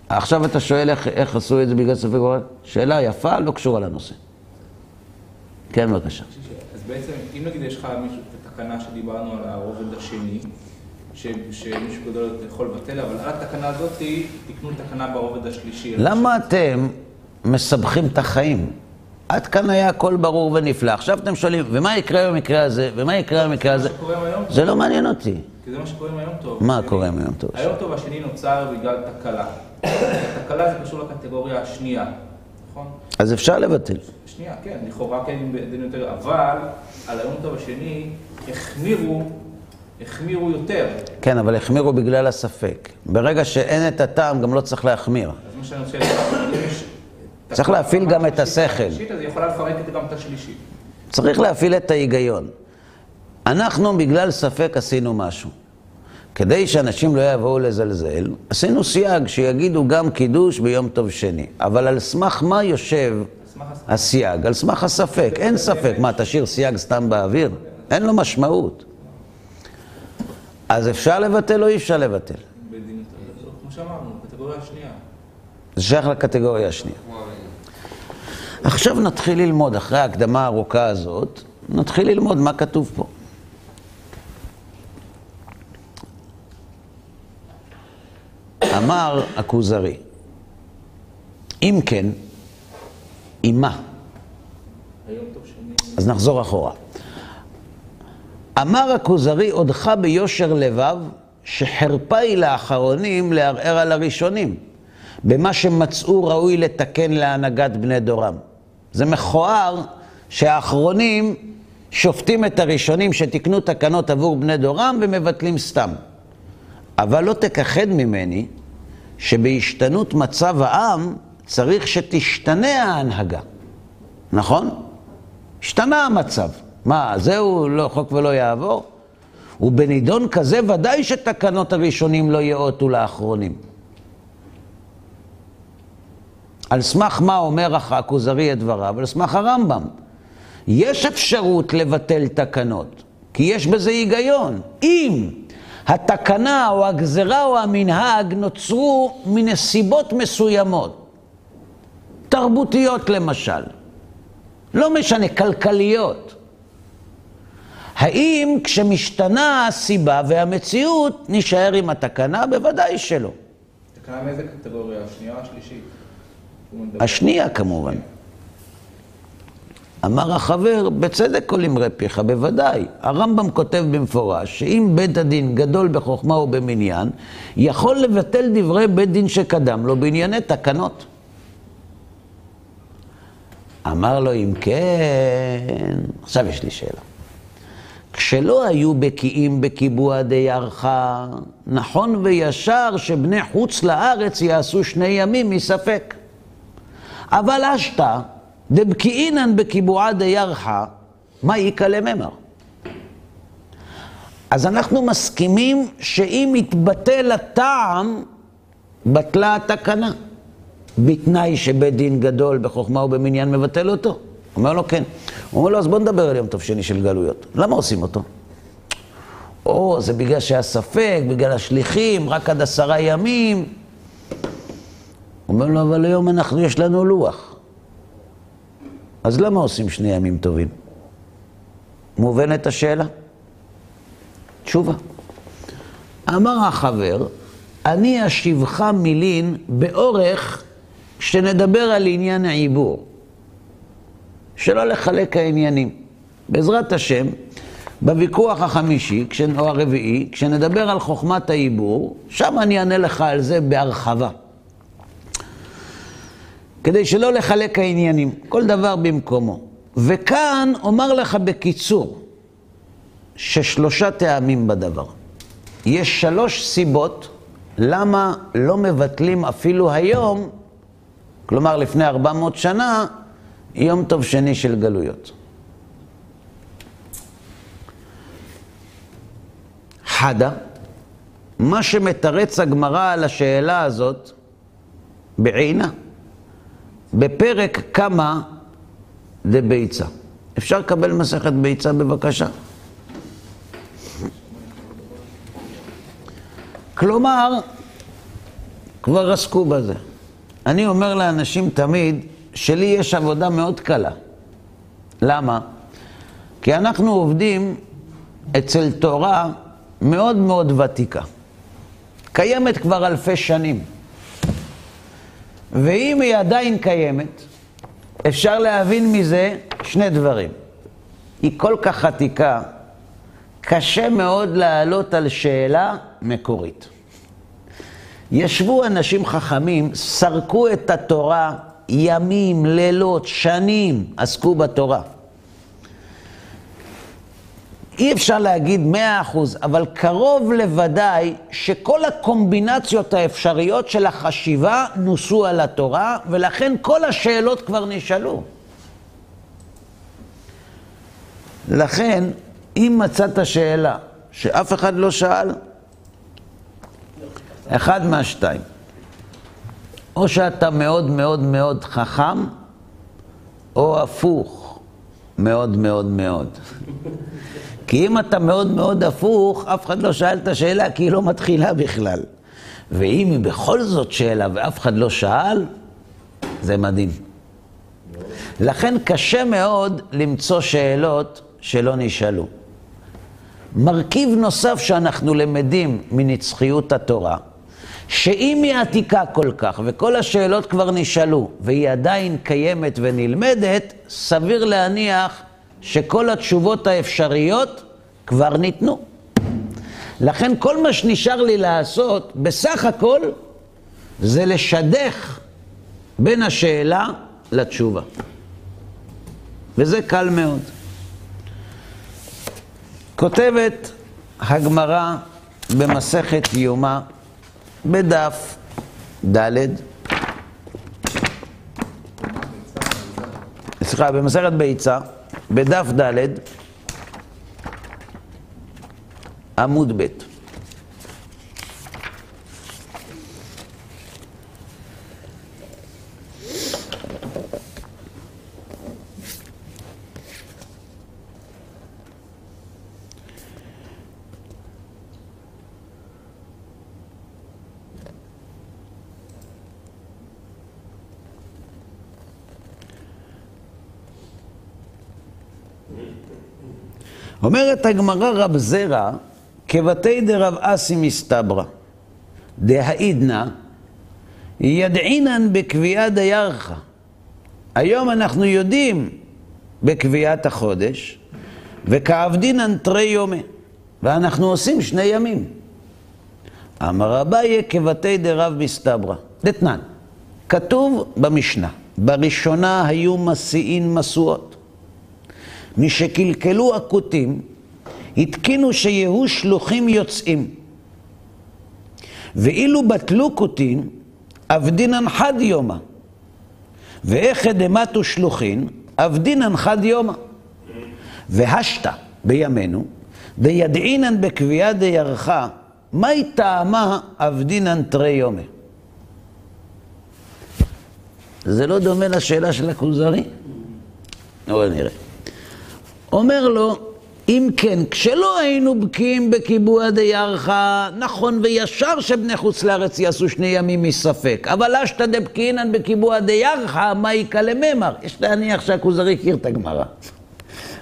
עכשיו אתה שואל איך, איך עשו את זה בגלל ספק גורל? שאלה יפה, לא קשורה לנושא. כן, בבקשה. אז בעצם, אם נגיד יש לך מישהו, את התקנה שדיברנו על הרובד השני, ש- שמישהו גדול יכול לבטל, אבל על התקנה הזאת תקנו תקנה ברובד השלישי. למה אתם מסבכים את החיים? עד כאן היה הכל ברור ונפלא. עכשיו אתם שואלים, ומה יקרה במקרה הזה? ומה יקרה במקרה הזה? זה לא מעניין אותי. כי זה מה שקורה היום טוב. מה השני. קורה היום טוב? היום טוב השני נוצר בגלל תקלה. תקלה זה קשור לקטגוריה השנייה, נכון? אז אפשר לבטל. שנייה, כן, לכאורה כן עם דין יותר, אבל על היום טוב השני החמירו, החמירו יותר. כן, אבל החמירו בגלל הספק. ברגע שאין את הטעם, גם לא צריך להחמיר. אז מה שאני רוצה להגיד. צריך להפעיל גם את השכל. השלישית, אז היא יכולה לפרק גם את השלישית. צריך להפעיל את ההיגיון. אנחנו בגלל ספק עשינו משהו. כדי שאנשים לא יבואו לזלזל, עשינו סייג שיגידו גם קידוש ביום טוב שני. אבל על סמך מה יושב. הסייג? על סמך הספק. אין ספק. מה, תשאיר סייג סתם באוויר? אין לו משמעות. אז אפשר לבטל או אי אפשר לבטל? בדין יותר. כמו שאמרנו, קטגוריה השנייה. זה שייך לקטגוריה השנייה. עכשיו נתחיל ללמוד, אחרי ההקדמה הארוכה הזאת, נתחיל ללמוד מה כתוב פה. אמר הכוזרי, אם כן, עם מה? אז נחזור אחורה. אמר הכוזרי, עודך ביושר לבב, שחרפה היא לאחרונים לערער על הראשונים, במה שמצאו ראוי לתקן להנהגת בני דורם. זה מכוער שהאחרונים שופטים את הראשונים שתיקנו תקנות עבור בני דורם ומבטלים סתם. אבל לא תכחד ממני שבהשתנות מצב העם צריך שתשתנה ההנהגה. נכון? השתנה המצב. מה, זהו לא חוק ולא יעבור? ובנידון כזה ודאי שתקנות הראשונים לא יאותו לאחרונים. על סמך מה אומר הכוזרי את דבריו? על סמך הרמב"ם. יש אפשרות לבטל תקנות, כי יש בזה היגיון. אם התקנה או הגזרה או המנהג נוצרו מנסיבות מסוימות, תרבותיות למשל, לא משנה, כלכליות. האם כשמשתנה הסיבה והמציאות, נישאר עם התקנה? בוודאי שלא. תקנה מאיזה קטגוריה? השנייה או השלישית? השנייה כמובן. אמר החבר, בצדק כל אמרי פיך, בוודאי. הרמב"ם כותב במפורש שאם בית הדין גדול בחוכמה ובמניין, יכול לבטל דברי בית דין שקדם לו בענייני תקנות. אמר לו, אם כן, עכשיו יש לי שאלה. כשלא היו בקיאים בקיבוע דיירך, נכון וישר שבני חוץ לארץ יעשו שני ימים מספק. אבל אשתא, דבקיאינן בקיבועה דיירך, מה איכא לממר? אז אנחנו מסכימים שאם יתבטל הטעם, בטלה התקנה. בתנאי שבית דין גדול בחוכמה ובמניין מבטל אותו. אומר לו כן. הוא אומר לו, אז בוא נדבר על יום טוב שני של גלויות. למה עושים אותו? או, זה בגלל שהיה ספק, בגלל השליחים, רק עד עשרה ימים. אומר לו, אבל היום אנחנו, יש לנו לוח. אז למה עושים שני ימים טובים? מובנת השאלה? תשובה. אמר החבר, אני אשיבך מילין באורך שנדבר על עניין העיבור. שלא לחלק העניינים. בעזרת השם, בוויכוח החמישי, או הרביעי, כשנדבר על חוכמת העיבור, שם אני אענה לך על זה בהרחבה. כדי שלא לחלק העניינים, כל דבר במקומו. וכאן אומר לך בקיצור, ששלושה טעמים בדבר. יש שלוש סיבות למה לא מבטלים אפילו היום, כלומר לפני 400 שנה, יום טוב שני של גלויות. חדה, מה שמתרץ הגמרא על השאלה הזאת בעינה, בפרק כמה דביצה. אפשר לקבל מסכת ביצה בבקשה? כלומר, כבר עסקו בזה. אני אומר לאנשים תמיד, שלי יש עבודה מאוד קלה. למה? כי אנחנו עובדים אצל תורה מאוד מאוד ותיקה. קיימת כבר אלפי שנים. ואם היא עדיין קיימת, אפשר להבין מזה שני דברים. היא כל כך עתיקה, קשה מאוד לעלות על שאלה מקורית. ישבו אנשים חכמים, סרקו את התורה ימים, לילות, שנים, עסקו בתורה. אי אפשר להגיד מאה אחוז, אבל קרוב לוודאי שכל הקומבינציות האפשריות של החשיבה נוסו על התורה, ולכן כל השאלות כבר נשאלו. לכן, אם מצאת שאלה שאף אחד לא שאל, אחד מהשתיים. או שאתה מאוד מאוד מאוד חכם, או הפוך, מאוד מאוד מאוד. כי אם אתה מאוד מאוד הפוך, אף אחד לא שאל את השאלה, כי היא לא מתחילה בכלל. ואם היא בכל זאת שאלה ואף אחד לא שאל, זה מדהים. לכן קשה מאוד למצוא שאלות שלא נשאלו. מרכיב נוסף שאנחנו למדים מנצחיות התורה, שאם היא עתיקה כל כך, וכל השאלות כבר נשאלו, והיא עדיין קיימת ונלמדת, סביר להניח שכל התשובות האפשריות כבר ניתנו. לכן כל מה שנשאר לי לעשות, בסך הכל, זה לשדך בין השאלה לתשובה. וזה קל מאוד. כותבת הגמרא במסכת יומא, בדף ד', סליחה, במסכת ביצה, בדף ד', עמוד ב'. אומרת הגמרא רב זרע, כבתי דרב אסי מסתברא, דהאידנא, ידעינן בקביעה דיירך. היום אנחנו יודעים בקביעת החודש, וכעבדינן תרי יומי, ואנחנו עושים שני ימים. אמר אביי כבתי דרב מסתברא, דתנן, כתוב במשנה, בראשונה היו מסיעין משואות. משקלקלו הכותים, התקינו שיהיו שלוחים יוצאים. ואילו בטלו כותין, עבדינן חד יומא. ואיכא דמתו שלוחין, עבדינן חד יומא. והשתא בימינו, וידעינן בקביעה דיירכה, מהי טעמה עבדינן תרי יומא? זה לא דומה לשאלה של הכוזרי? בואו נראה. אומר לו, אם כן, כשלא היינו בקיאים בקיבוע דיירכה, נכון וישר שבני חוץ לארץ יעשו שני ימים מספק, אבל אשתא דבקינן בקיבוע דיירכה, מה יקא לממר? יש להניח שהכוזרי הכיר את הגמרא,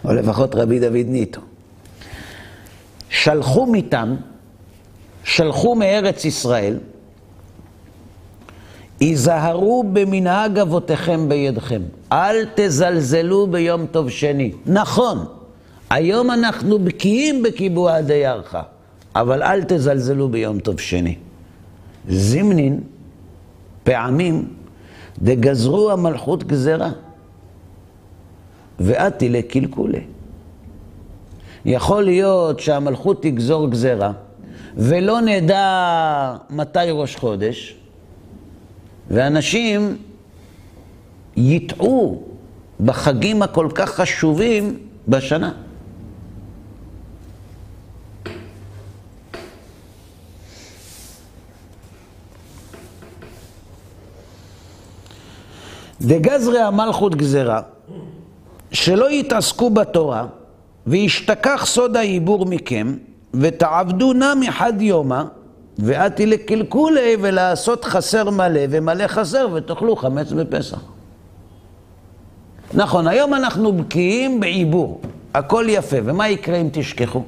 או לפחות רבי דוד ניטו. שלחו מטעם, שלחו מארץ ישראל, היזהרו במנהג אבותיכם בידכם, אל תזלזלו ביום טוב שני. נכון, היום אנחנו בקיאים בקיבוע דיירך, אבל אל תזלזלו ביום טוב שני. זימנין, פעמים, דגזרו המלכות גזרה, ואתי לקלקולי. יכול להיות שהמלכות תגזור גזרה, ולא נדע מתי ראש חודש, ואנשים יטעו בחגים הכל כך חשובים בשנה. דגזרי המלכות גזרה, שלא יתעסקו בתורה, וישתכח סוד העיבור מכם, ותעבדו נא מחד יומא, ואתי לקלקולי ולעשות חסר מלא ומלא חסר ותאכלו חמץ בפסח. נכון, היום אנחנו בקיאים בעיבור, הכל יפה, ומה יקרה אם תשכחו?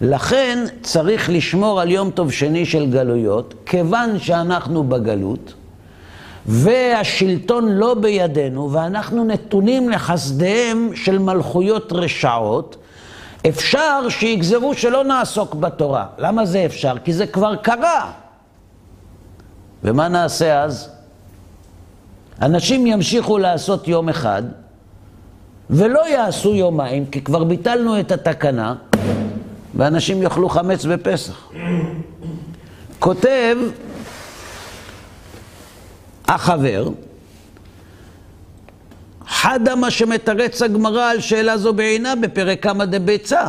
לכן צריך לשמור על יום טוב שני של גלויות, כיוון שאנחנו בגלות, והשלטון לא בידינו, ואנחנו נתונים לחסדיהם של מלכויות רשעות, אפשר שיגזרו שלא נעסוק בתורה. למה זה אפשר? כי זה כבר קרה. ומה נעשה אז? אנשים ימשיכו לעשות יום אחד, ולא יעשו יומיים, כי כבר ביטלנו את התקנה, ואנשים יאכלו חמץ בפסח. כותב החבר, חדה מה שמתרץ הגמרא על שאלה זו בעינה בפרק כמה דביצה.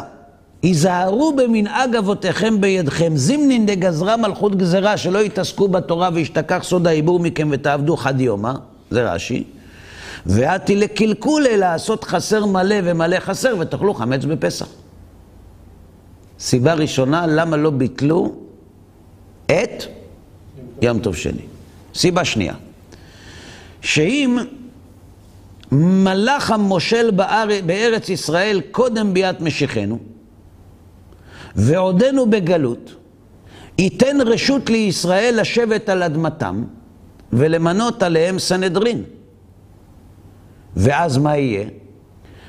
היזהרו במנהג אבותיכם בידכם, זימנין דגזרה מלכות גזרה, שלא יתעסקו בתורה וישתכח סוד העיבור מכם ותעבדו חד יומא, זה רש"י. ואתי לקלקולי לעשות חסר מלא ומלא חסר ותאכלו חמץ בפסח. סיבה ראשונה, למה לא ביטלו את יום טוב שני. סיבה שנייה, שאם מלך המושל באר... בארץ ישראל קודם ביאת משיחנו, ועודנו בגלות, ייתן רשות לישראל לשבת על אדמתם ולמנות עליהם סנהדרין. ואז מה יהיה?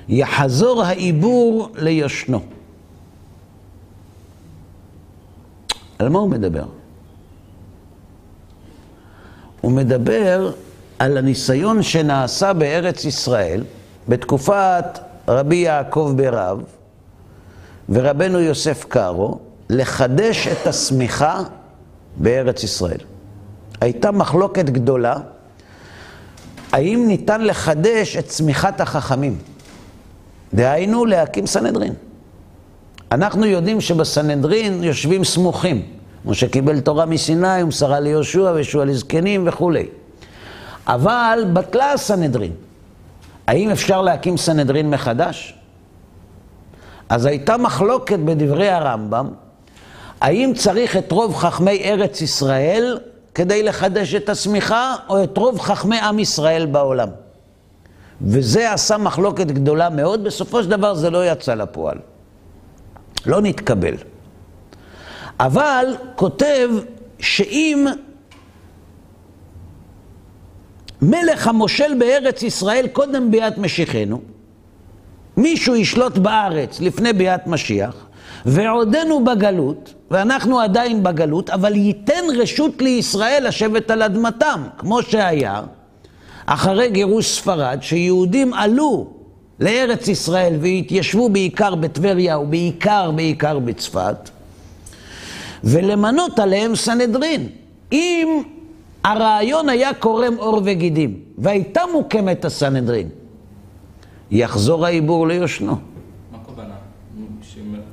יחזור העיבור ליושנו. על מה הוא מדבר? הוא מדבר על הניסיון שנעשה בארץ ישראל בתקופת רבי יעקב ברב ורבנו יוסף קארו לחדש את השמיכה בארץ ישראל. הייתה מחלוקת גדולה, האם ניתן לחדש את צמיחת החכמים? דהיינו להקים סנהדרין. אנחנו יודעים שבסנהדרין יושבים סמוכים. משה קיבל תורה מסיני ומסרה ליהושע וישוע לזקנים וכולי. אבל בטלה הסנהדרין. האם אפשר להקים סנהדרין מחדש? אז הייתה מחלוקת בדברי הרמב"ם, האם צריך את רוב חכמי ארץ ישראל כדי לחדש את השמיכה, או את רוב חכמי עם ישראל בעולם. וזה עשה מחלוקת גדולה מאוד, בסופו של דבר זה לא יצא לפועל. לא נתקבל. אבל כותב שאם מלך המושל בארץ ישראל קודם ביאת משיחנו, מישהו ישלוט בארץ לפני ביאת משיח, ועודנו בגלות, ואנחנו עדיין בגלות, אבל ייתן רשות לישראל לשבת על אדמתם, כמו שהיה אחרי גירוש ספרד, שיהודים עלו לארץ ישראל והתיישבו בעיקר בטבריה ובעיקר בעיקר בצפת, ולמנות עליהם סנהדרין. אם הרעיון היה קורם עור וגידים, והייתה מוקמת הסנהדרין, יחזור העיבור ליושנו. מה הכוונה?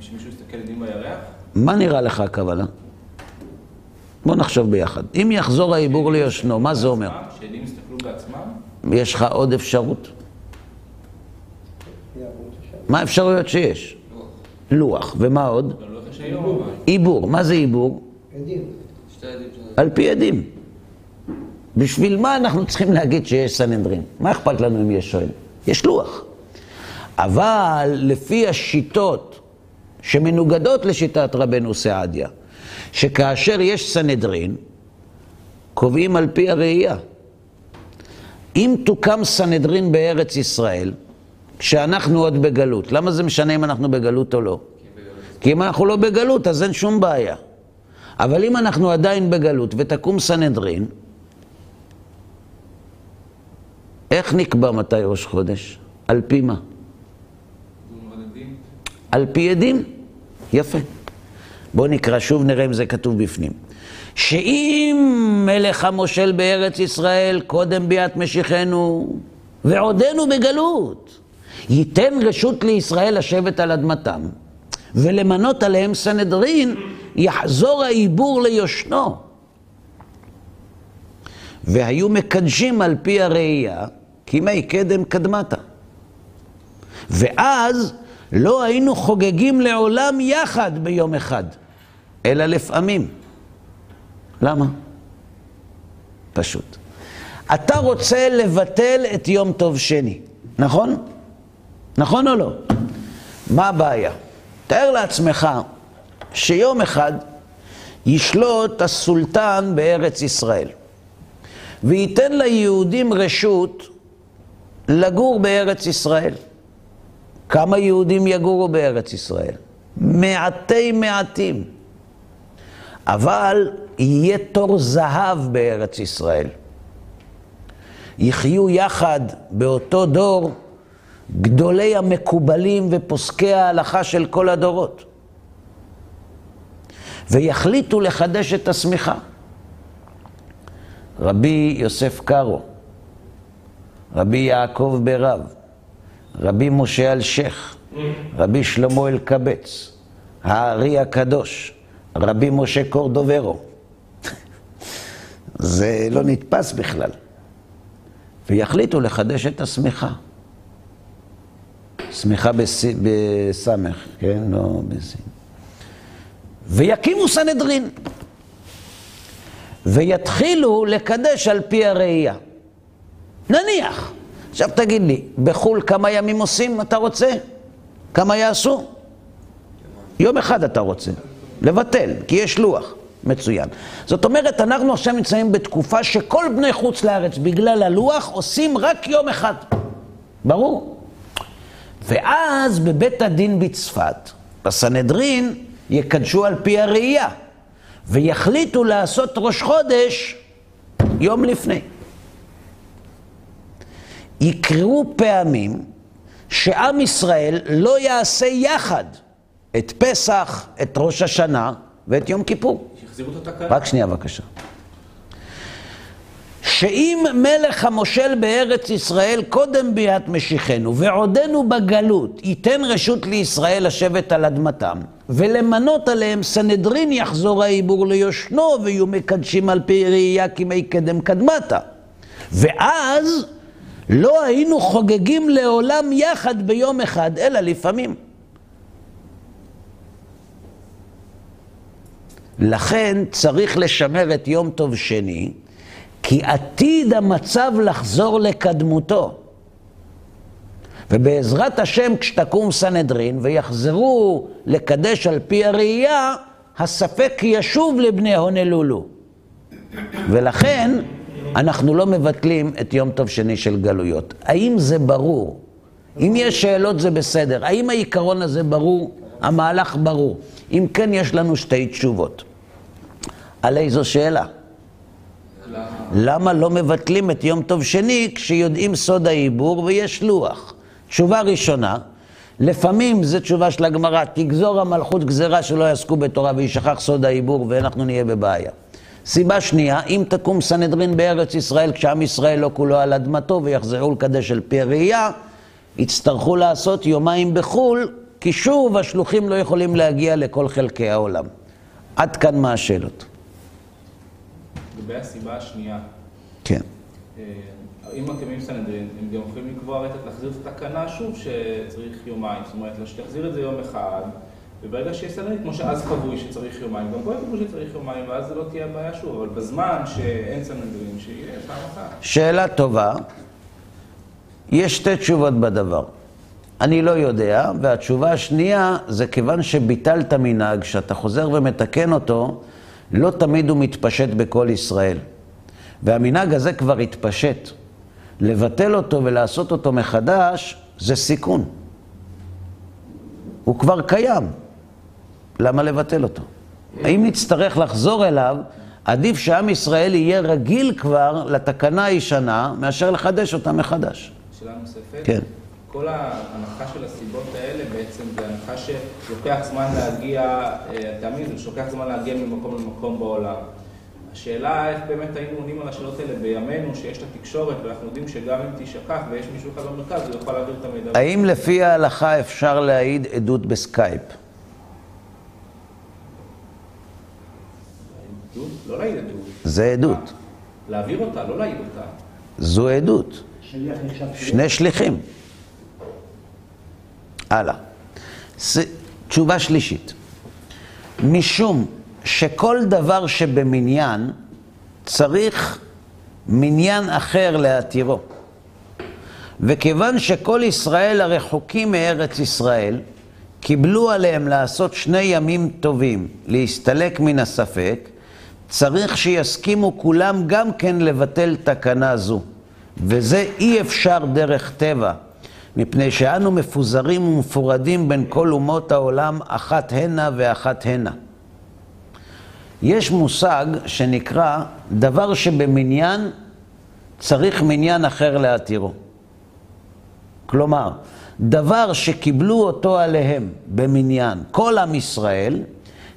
שמישהו יסתכל עדים בירח? מה נראה לך הכוונה? בוא נחשוב ביחד. אם יחזור העיבור ליושנו, מה זה אומר? שעדים יסתכלו בעצמם? יש לך עוד אפשרות? מה האפשרויות שיש? לוח. ומה עוד? לא אבל. עיבור. מה זה עיבור? על פי עדים. בשביל מה אנחנו צריכים להגיד שיש סנהדרין? מה אכפת לנו אם יש שואל? יש לוח. אבל לפי השיטות שמנוגדות לשיטת רבנו סעדיה, שכאשר יש סנהדרין, קובעים על פי הראייה. אם תוקם סנהדרין בארץ ישראל, כשאנחנו עוד בגלות, למה זה משנה אם אנחנו בגלות או לא? כי אם אנחנו לא בגלות, אז אין שום בעיה. אבל אם אנחנו עדיין בגלות ותקום סנהדרין, איך נקבע מתי ראש חודש? על פי מה? על פי עדים. יפה. בואו נקרא שוב, נראה אם זה כתוב בפנים. שאם מלך המושל בארץ ישראל קודם ביאת משיחנו ועודנו בגלות, ייתן רשות לישראל לשבת על אדמתם ולמנות עליהם סנהדרין, יחזור העיבור ליושנו. והיו מקדשים על פי הראייה, כי מי קדם קדמתה. ואז לא היינו חוגגים לעולם יחד ביום אחד, אלא לפעמים. למה? פשוט. אתה רוצה לבטל את יום טוב שני, נכון? נכון או לא? מה הבעיה? תאר לעצמך שיום אחד ישלוט הסולטן בארץ ישראל וייתן ליהודים רשות לגור בארץ ישראל. כמה יהודים יגורו בארץ ישראל? מעטי מעטים. אבל יהיה תור זהב בארץ ישראל. יחיו יחד באותו דור גדולי המקובלים ופוסקי ההלכה של כל הדורות. ויחליטו לחדש את השמיכה. רבי יוסף קארו, רבי יעקב ברב, רבי משה אלשיך, רבי שלמה אלקבץ, הארי הקדוש, רבי משה קורדוברו. זה לא נתפס בכלל. ויחליטו לחדש את השמיכה. שמיכה בסמך, כן? לא בסין. ויקימו סנהדרין. ויתחילו לקדש על פי הראייה. נניח. עכשיו תגיד לי, בחו"ל כמה ימים עושים אתה רוצה? כמה יעשו? יום אחד אתה רוצה. לבטל, כי יש לוח. מצוין. זאת אומרת, אנחנו עכשיו נמצאים בתקופה שכל בני חוץ לארץ, בגלל הלוח, עושים רק יום אחד. ברור? ואז בבית הדין בצפת, בסנהדרין, יקדשו על פי הראייה, ויחליטו לעשות ראש חודש יום לפני. יקראו פעמים שעם ישראל לא יעשה יחד את פסח, את ראש השנה ואת יום כיפור. שיחזירו את התקנה. רק שנייה בבקשה. שאם מלך המושל בארץ ישראל קודם ביאת משיחנו ועודנו בגלות ייתן רשות לישראל לשבת על אדמתם ולמנות עליהם סנהדרין יחזור העיבור ליושנו ויהיו מקדשים על פי ראייה כמי קדם קדמתה ואז לא היינו חוגגים לעולם יחד ביום אחד אלא לפעמים לכן צריך לשמר את יום טוב שני, כי עתיד המצב לחזור לקדמותו. ובעזרת השם, כשתקום סנהדרין ויחזרו לקדש על פי הראייה, הספק ישוב לבני הונלולו. ולכן אנחנו לא מבטלים את יום טוב שני של גלויות. האם זה ברור? אם יש שאלות זה בסדר. האם העיקרון הזה ברור? המהלך ברור. אם כן, יש לנו שתי תשובות. על איזו שאלה? למה לא מבטלים את יום טוב שני כשיודעים סוד העיבור ויש לוח? תשובה ראשונה, לפעמים זו תשובה של הגמרא, תגזור המלכות גזירה שלא יעסקו בתורה וישכח סוד העיבור ואנחנו נהיה בבעיה. סיבה שנייה, אם תקום סנהדרין בארץ ישראל כשעם ישראל לא כולו על אדמתו ויחזרו לקדש על פי הראייה, יצטרכו לעשות יומיים בחו"ל, כי שוב השלוחים לא יכולים להגיע לכל חלקי העולם. עד כאן מה השאלות. לגבי הסיבה השנייה, כן. אה, אם מקימים סנהדרין, הם גם יכולים לקבוע, להחזיר את התקנה שוב שצריך יומיים, זאת אומרת, שתחזיר את זה יום אחד, וברגע שיש סנהדרין, כמו שאז קבעו שצריך יומיים, גם פה יקבעו שצריך יומיים, ואז זה לא תהיה בעיה שוב, אבל בזמן שאין סנהדרין, שיהיה פעם אחת. שאלה טובה. יש שתי תשובות בדבר. אני לא יודע, והתשובה השנייה זה כיוון שביטלת מנהג, שאתה חוזר ומתקן אותו, לא תמיד הוא מתפשט בכל ישראל. והמנהג הזה כבר התפשט. לבטל אותו ולעשות אותו מחדש, זה סיכון. הוא כבר קיים. למה לבטל אותו? האם נצטרך לחזור אליו, עדיף שעם ישראל יהיה רגיל כבר לתקנה הישנה, מאשר לחדש אותה מחדש. שאלה נוספת? כן. כל ההנחה של הסיבות האלה בעצם זה הנחה שלוקח זמן להגיע, אה, תאמין, זה שלוקח זמן להגיע ממקום למקום בעולם. השאלה איך באמת היינו עונים על השאלות האלה בימינו, שיש את התקשורת, ואנחנו יודעים שגם אם תשכח ויש מישהו אחד במרכז, הוא יכול להעביר את המידע. האם לפי ההלכה אפשר להעיד עדות בסקייפ? עדות? לא להעיד עדות. זה עדות. להעביר אותה, לא להעיד אותה. זו עדות. שני שליחים. הלאה. תשובה שלישית. משום שכל דבר שבמניין צריך מניין אחר להתירו. וכיוון שכל ישראל הרחוקים מארץ ישראל, קיבלו עליהם לעשות שני ימים טובים, להסתלק מן הספק, צריך שיסכימו כולם גם כן לבטל תקנה זו. וזה אי אפשר דרך טבע, מפני שאנו מפוזרים ומפורדים בין כל אומות העולם, אחת הנה ואחת הנה. יש מושג שנקרא דבר שבמניין צריך מניין אחר להתירו. כלומר, דבר שקיבלו אותו עליהם במניין, כל עם ישראל,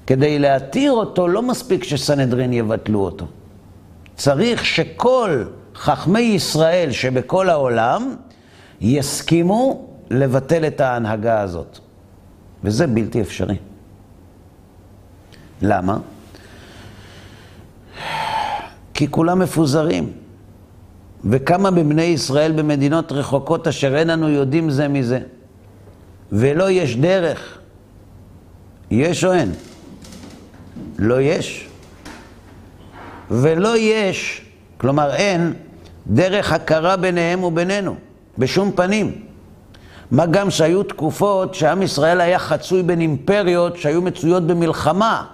כדי להתיר אותו לא מספיק שסנהדרין יבטלו אותו. צריך שכל חכמי ישראל שבכל העולם יסכימו לבטל את ההנהגה הזאת. וזה בלתי אפשרי. למה? כי כולם מפוזרים. וכמה מבני ישראל במדינות רחוקות אשר אין אנו יודעים זה מזה. ולא יש דרך. יש או אין? לא יש. ולא יש, כלומר אין, דרך הכרה ביניהם ובינינו, בשום פנים. מה גם שהיו תקופות שעם ישראל היה חצוי בין אימפריות שהיו מצויות במלחמה,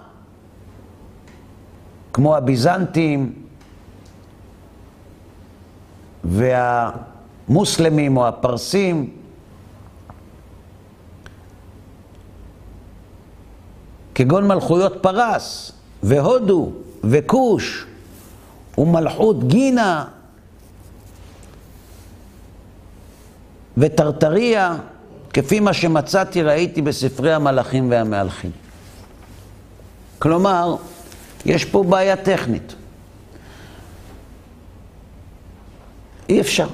כמו הביזנטים והמוסלמים או הפרסים. כגון מלכויות פרס והודו וכוש ומלכות גינה וטרטריה, כפי מה שמצאתי ראיתי בספרי המלאכים והמהלכים. כלומר, יש פה בעיה טכנית. אי אפשר.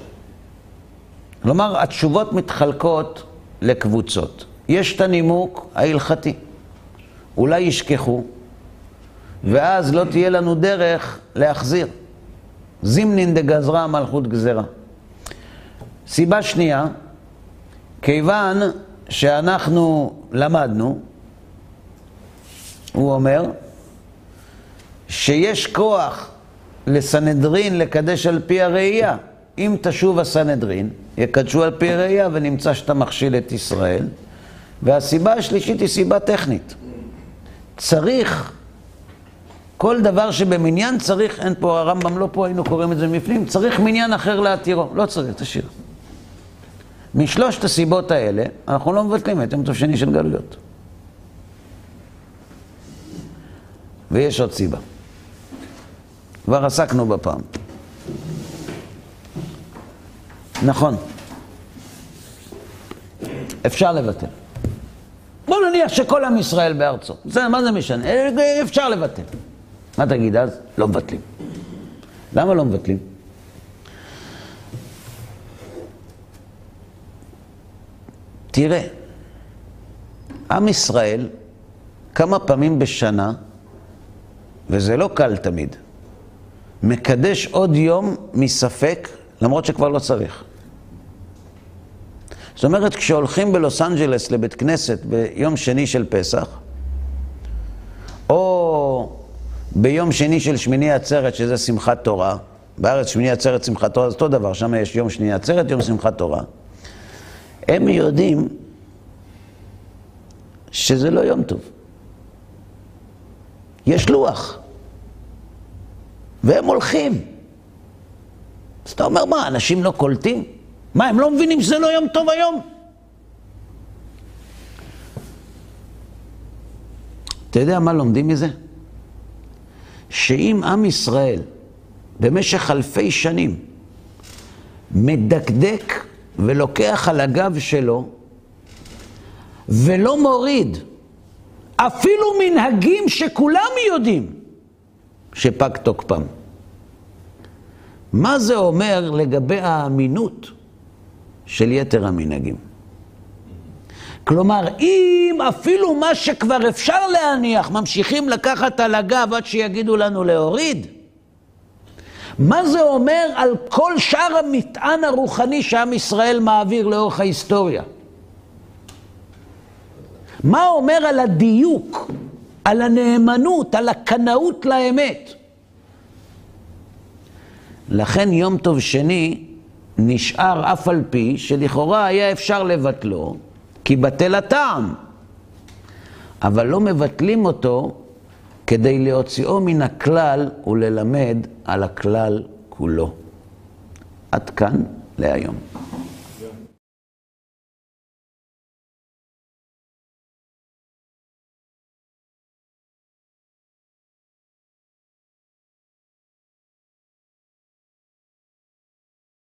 כלומר, התשובות מתחלקות לקבוצות. יש את הנימוק ההלכתי. אולי ישכחו, ואז לא תהיה לנו דרך להחזיר. זימנין דגזרה מלכות גזרה. סיבה שנייה, כיוון שאנחנו למדנו, הוא אומר, שיש כוח לסנהדרין לקדש על פי הראייה. אם תשוב הסנהדרין, יקדשו על פי הראייה ונמצא שאתה מכשיל את ישראל. והסיבה השלישית היא סיבה טכנית. צריך, כל דבר שבמניין צריך, אין פה, הרמב"ם לא פה, היינו קוראים את זה מפנים, צריך מניין אחר להתירו. לא צריך, תשאיר. משלושת הסיבות האלה, אנחנו לא מבטלים את יום טוב שני של גלויות. ויש עוד סיבה. כבר עסקנו בפעם. נכון. אפשר לבטל. בוא נניח שכל עם ישראל בארצו. זה, מה זה משנה? אפשר לבטל. מה תגיד אז? לא מבטלים. למה לא מבטלים? תראה, עם ישראל כמה פעמים בשנה, וזה לא קל תמיד, מקדש עוד יום מספק, למרות שכבר לא צריך. זאת אומרת, כשהולכים בלוס אנג'לס לבית כנסת ביום שני של פסח, או ביום שני של שמיני עצרת, שזה שמחת תורה, בארץ שמיני עצרת שמחת תורה זה אותו דבר, שם יש יום שמיני עצרת, יום שמחת תורה. הם יודעים שזה לא יום טוב. יש לוח. והם הולכים. אז אתה אומר, מה, אנשים לא קולטים? מה, הם לא מבינים שזה לא יום טוב היום? אתה יודע מה לומדים מזה? שאם עם ישראל במשך אלפי שנים מדקדק ולוקח על הגב שלו ולא מוריד אפילו מנהגים שכולם יודעים שפג תוקפם. מה זה אומר לגבי האמינות של יתר המנהגים? כלומר, אם אפילו מה שכבר אפשר להניח, ממשיכים לקחת על הגב עד שיגידו לנו להוריד, מה זה אומר על כל שאר המטען הרוחני שעם ישראל מעביר לאורך ההיסטוריה? מה אומר על הדיוק, על הנאמנות, על הקנאות לאמת? לכן יום טוב שני נשאר אף על פי שלכאורה היה אפשר לבטלו, כי בטל הטעם. אבל לא מבטלים אותו כדי להוציאו מן הכלל וללמד על הכלל כולו. עד כאן להיום.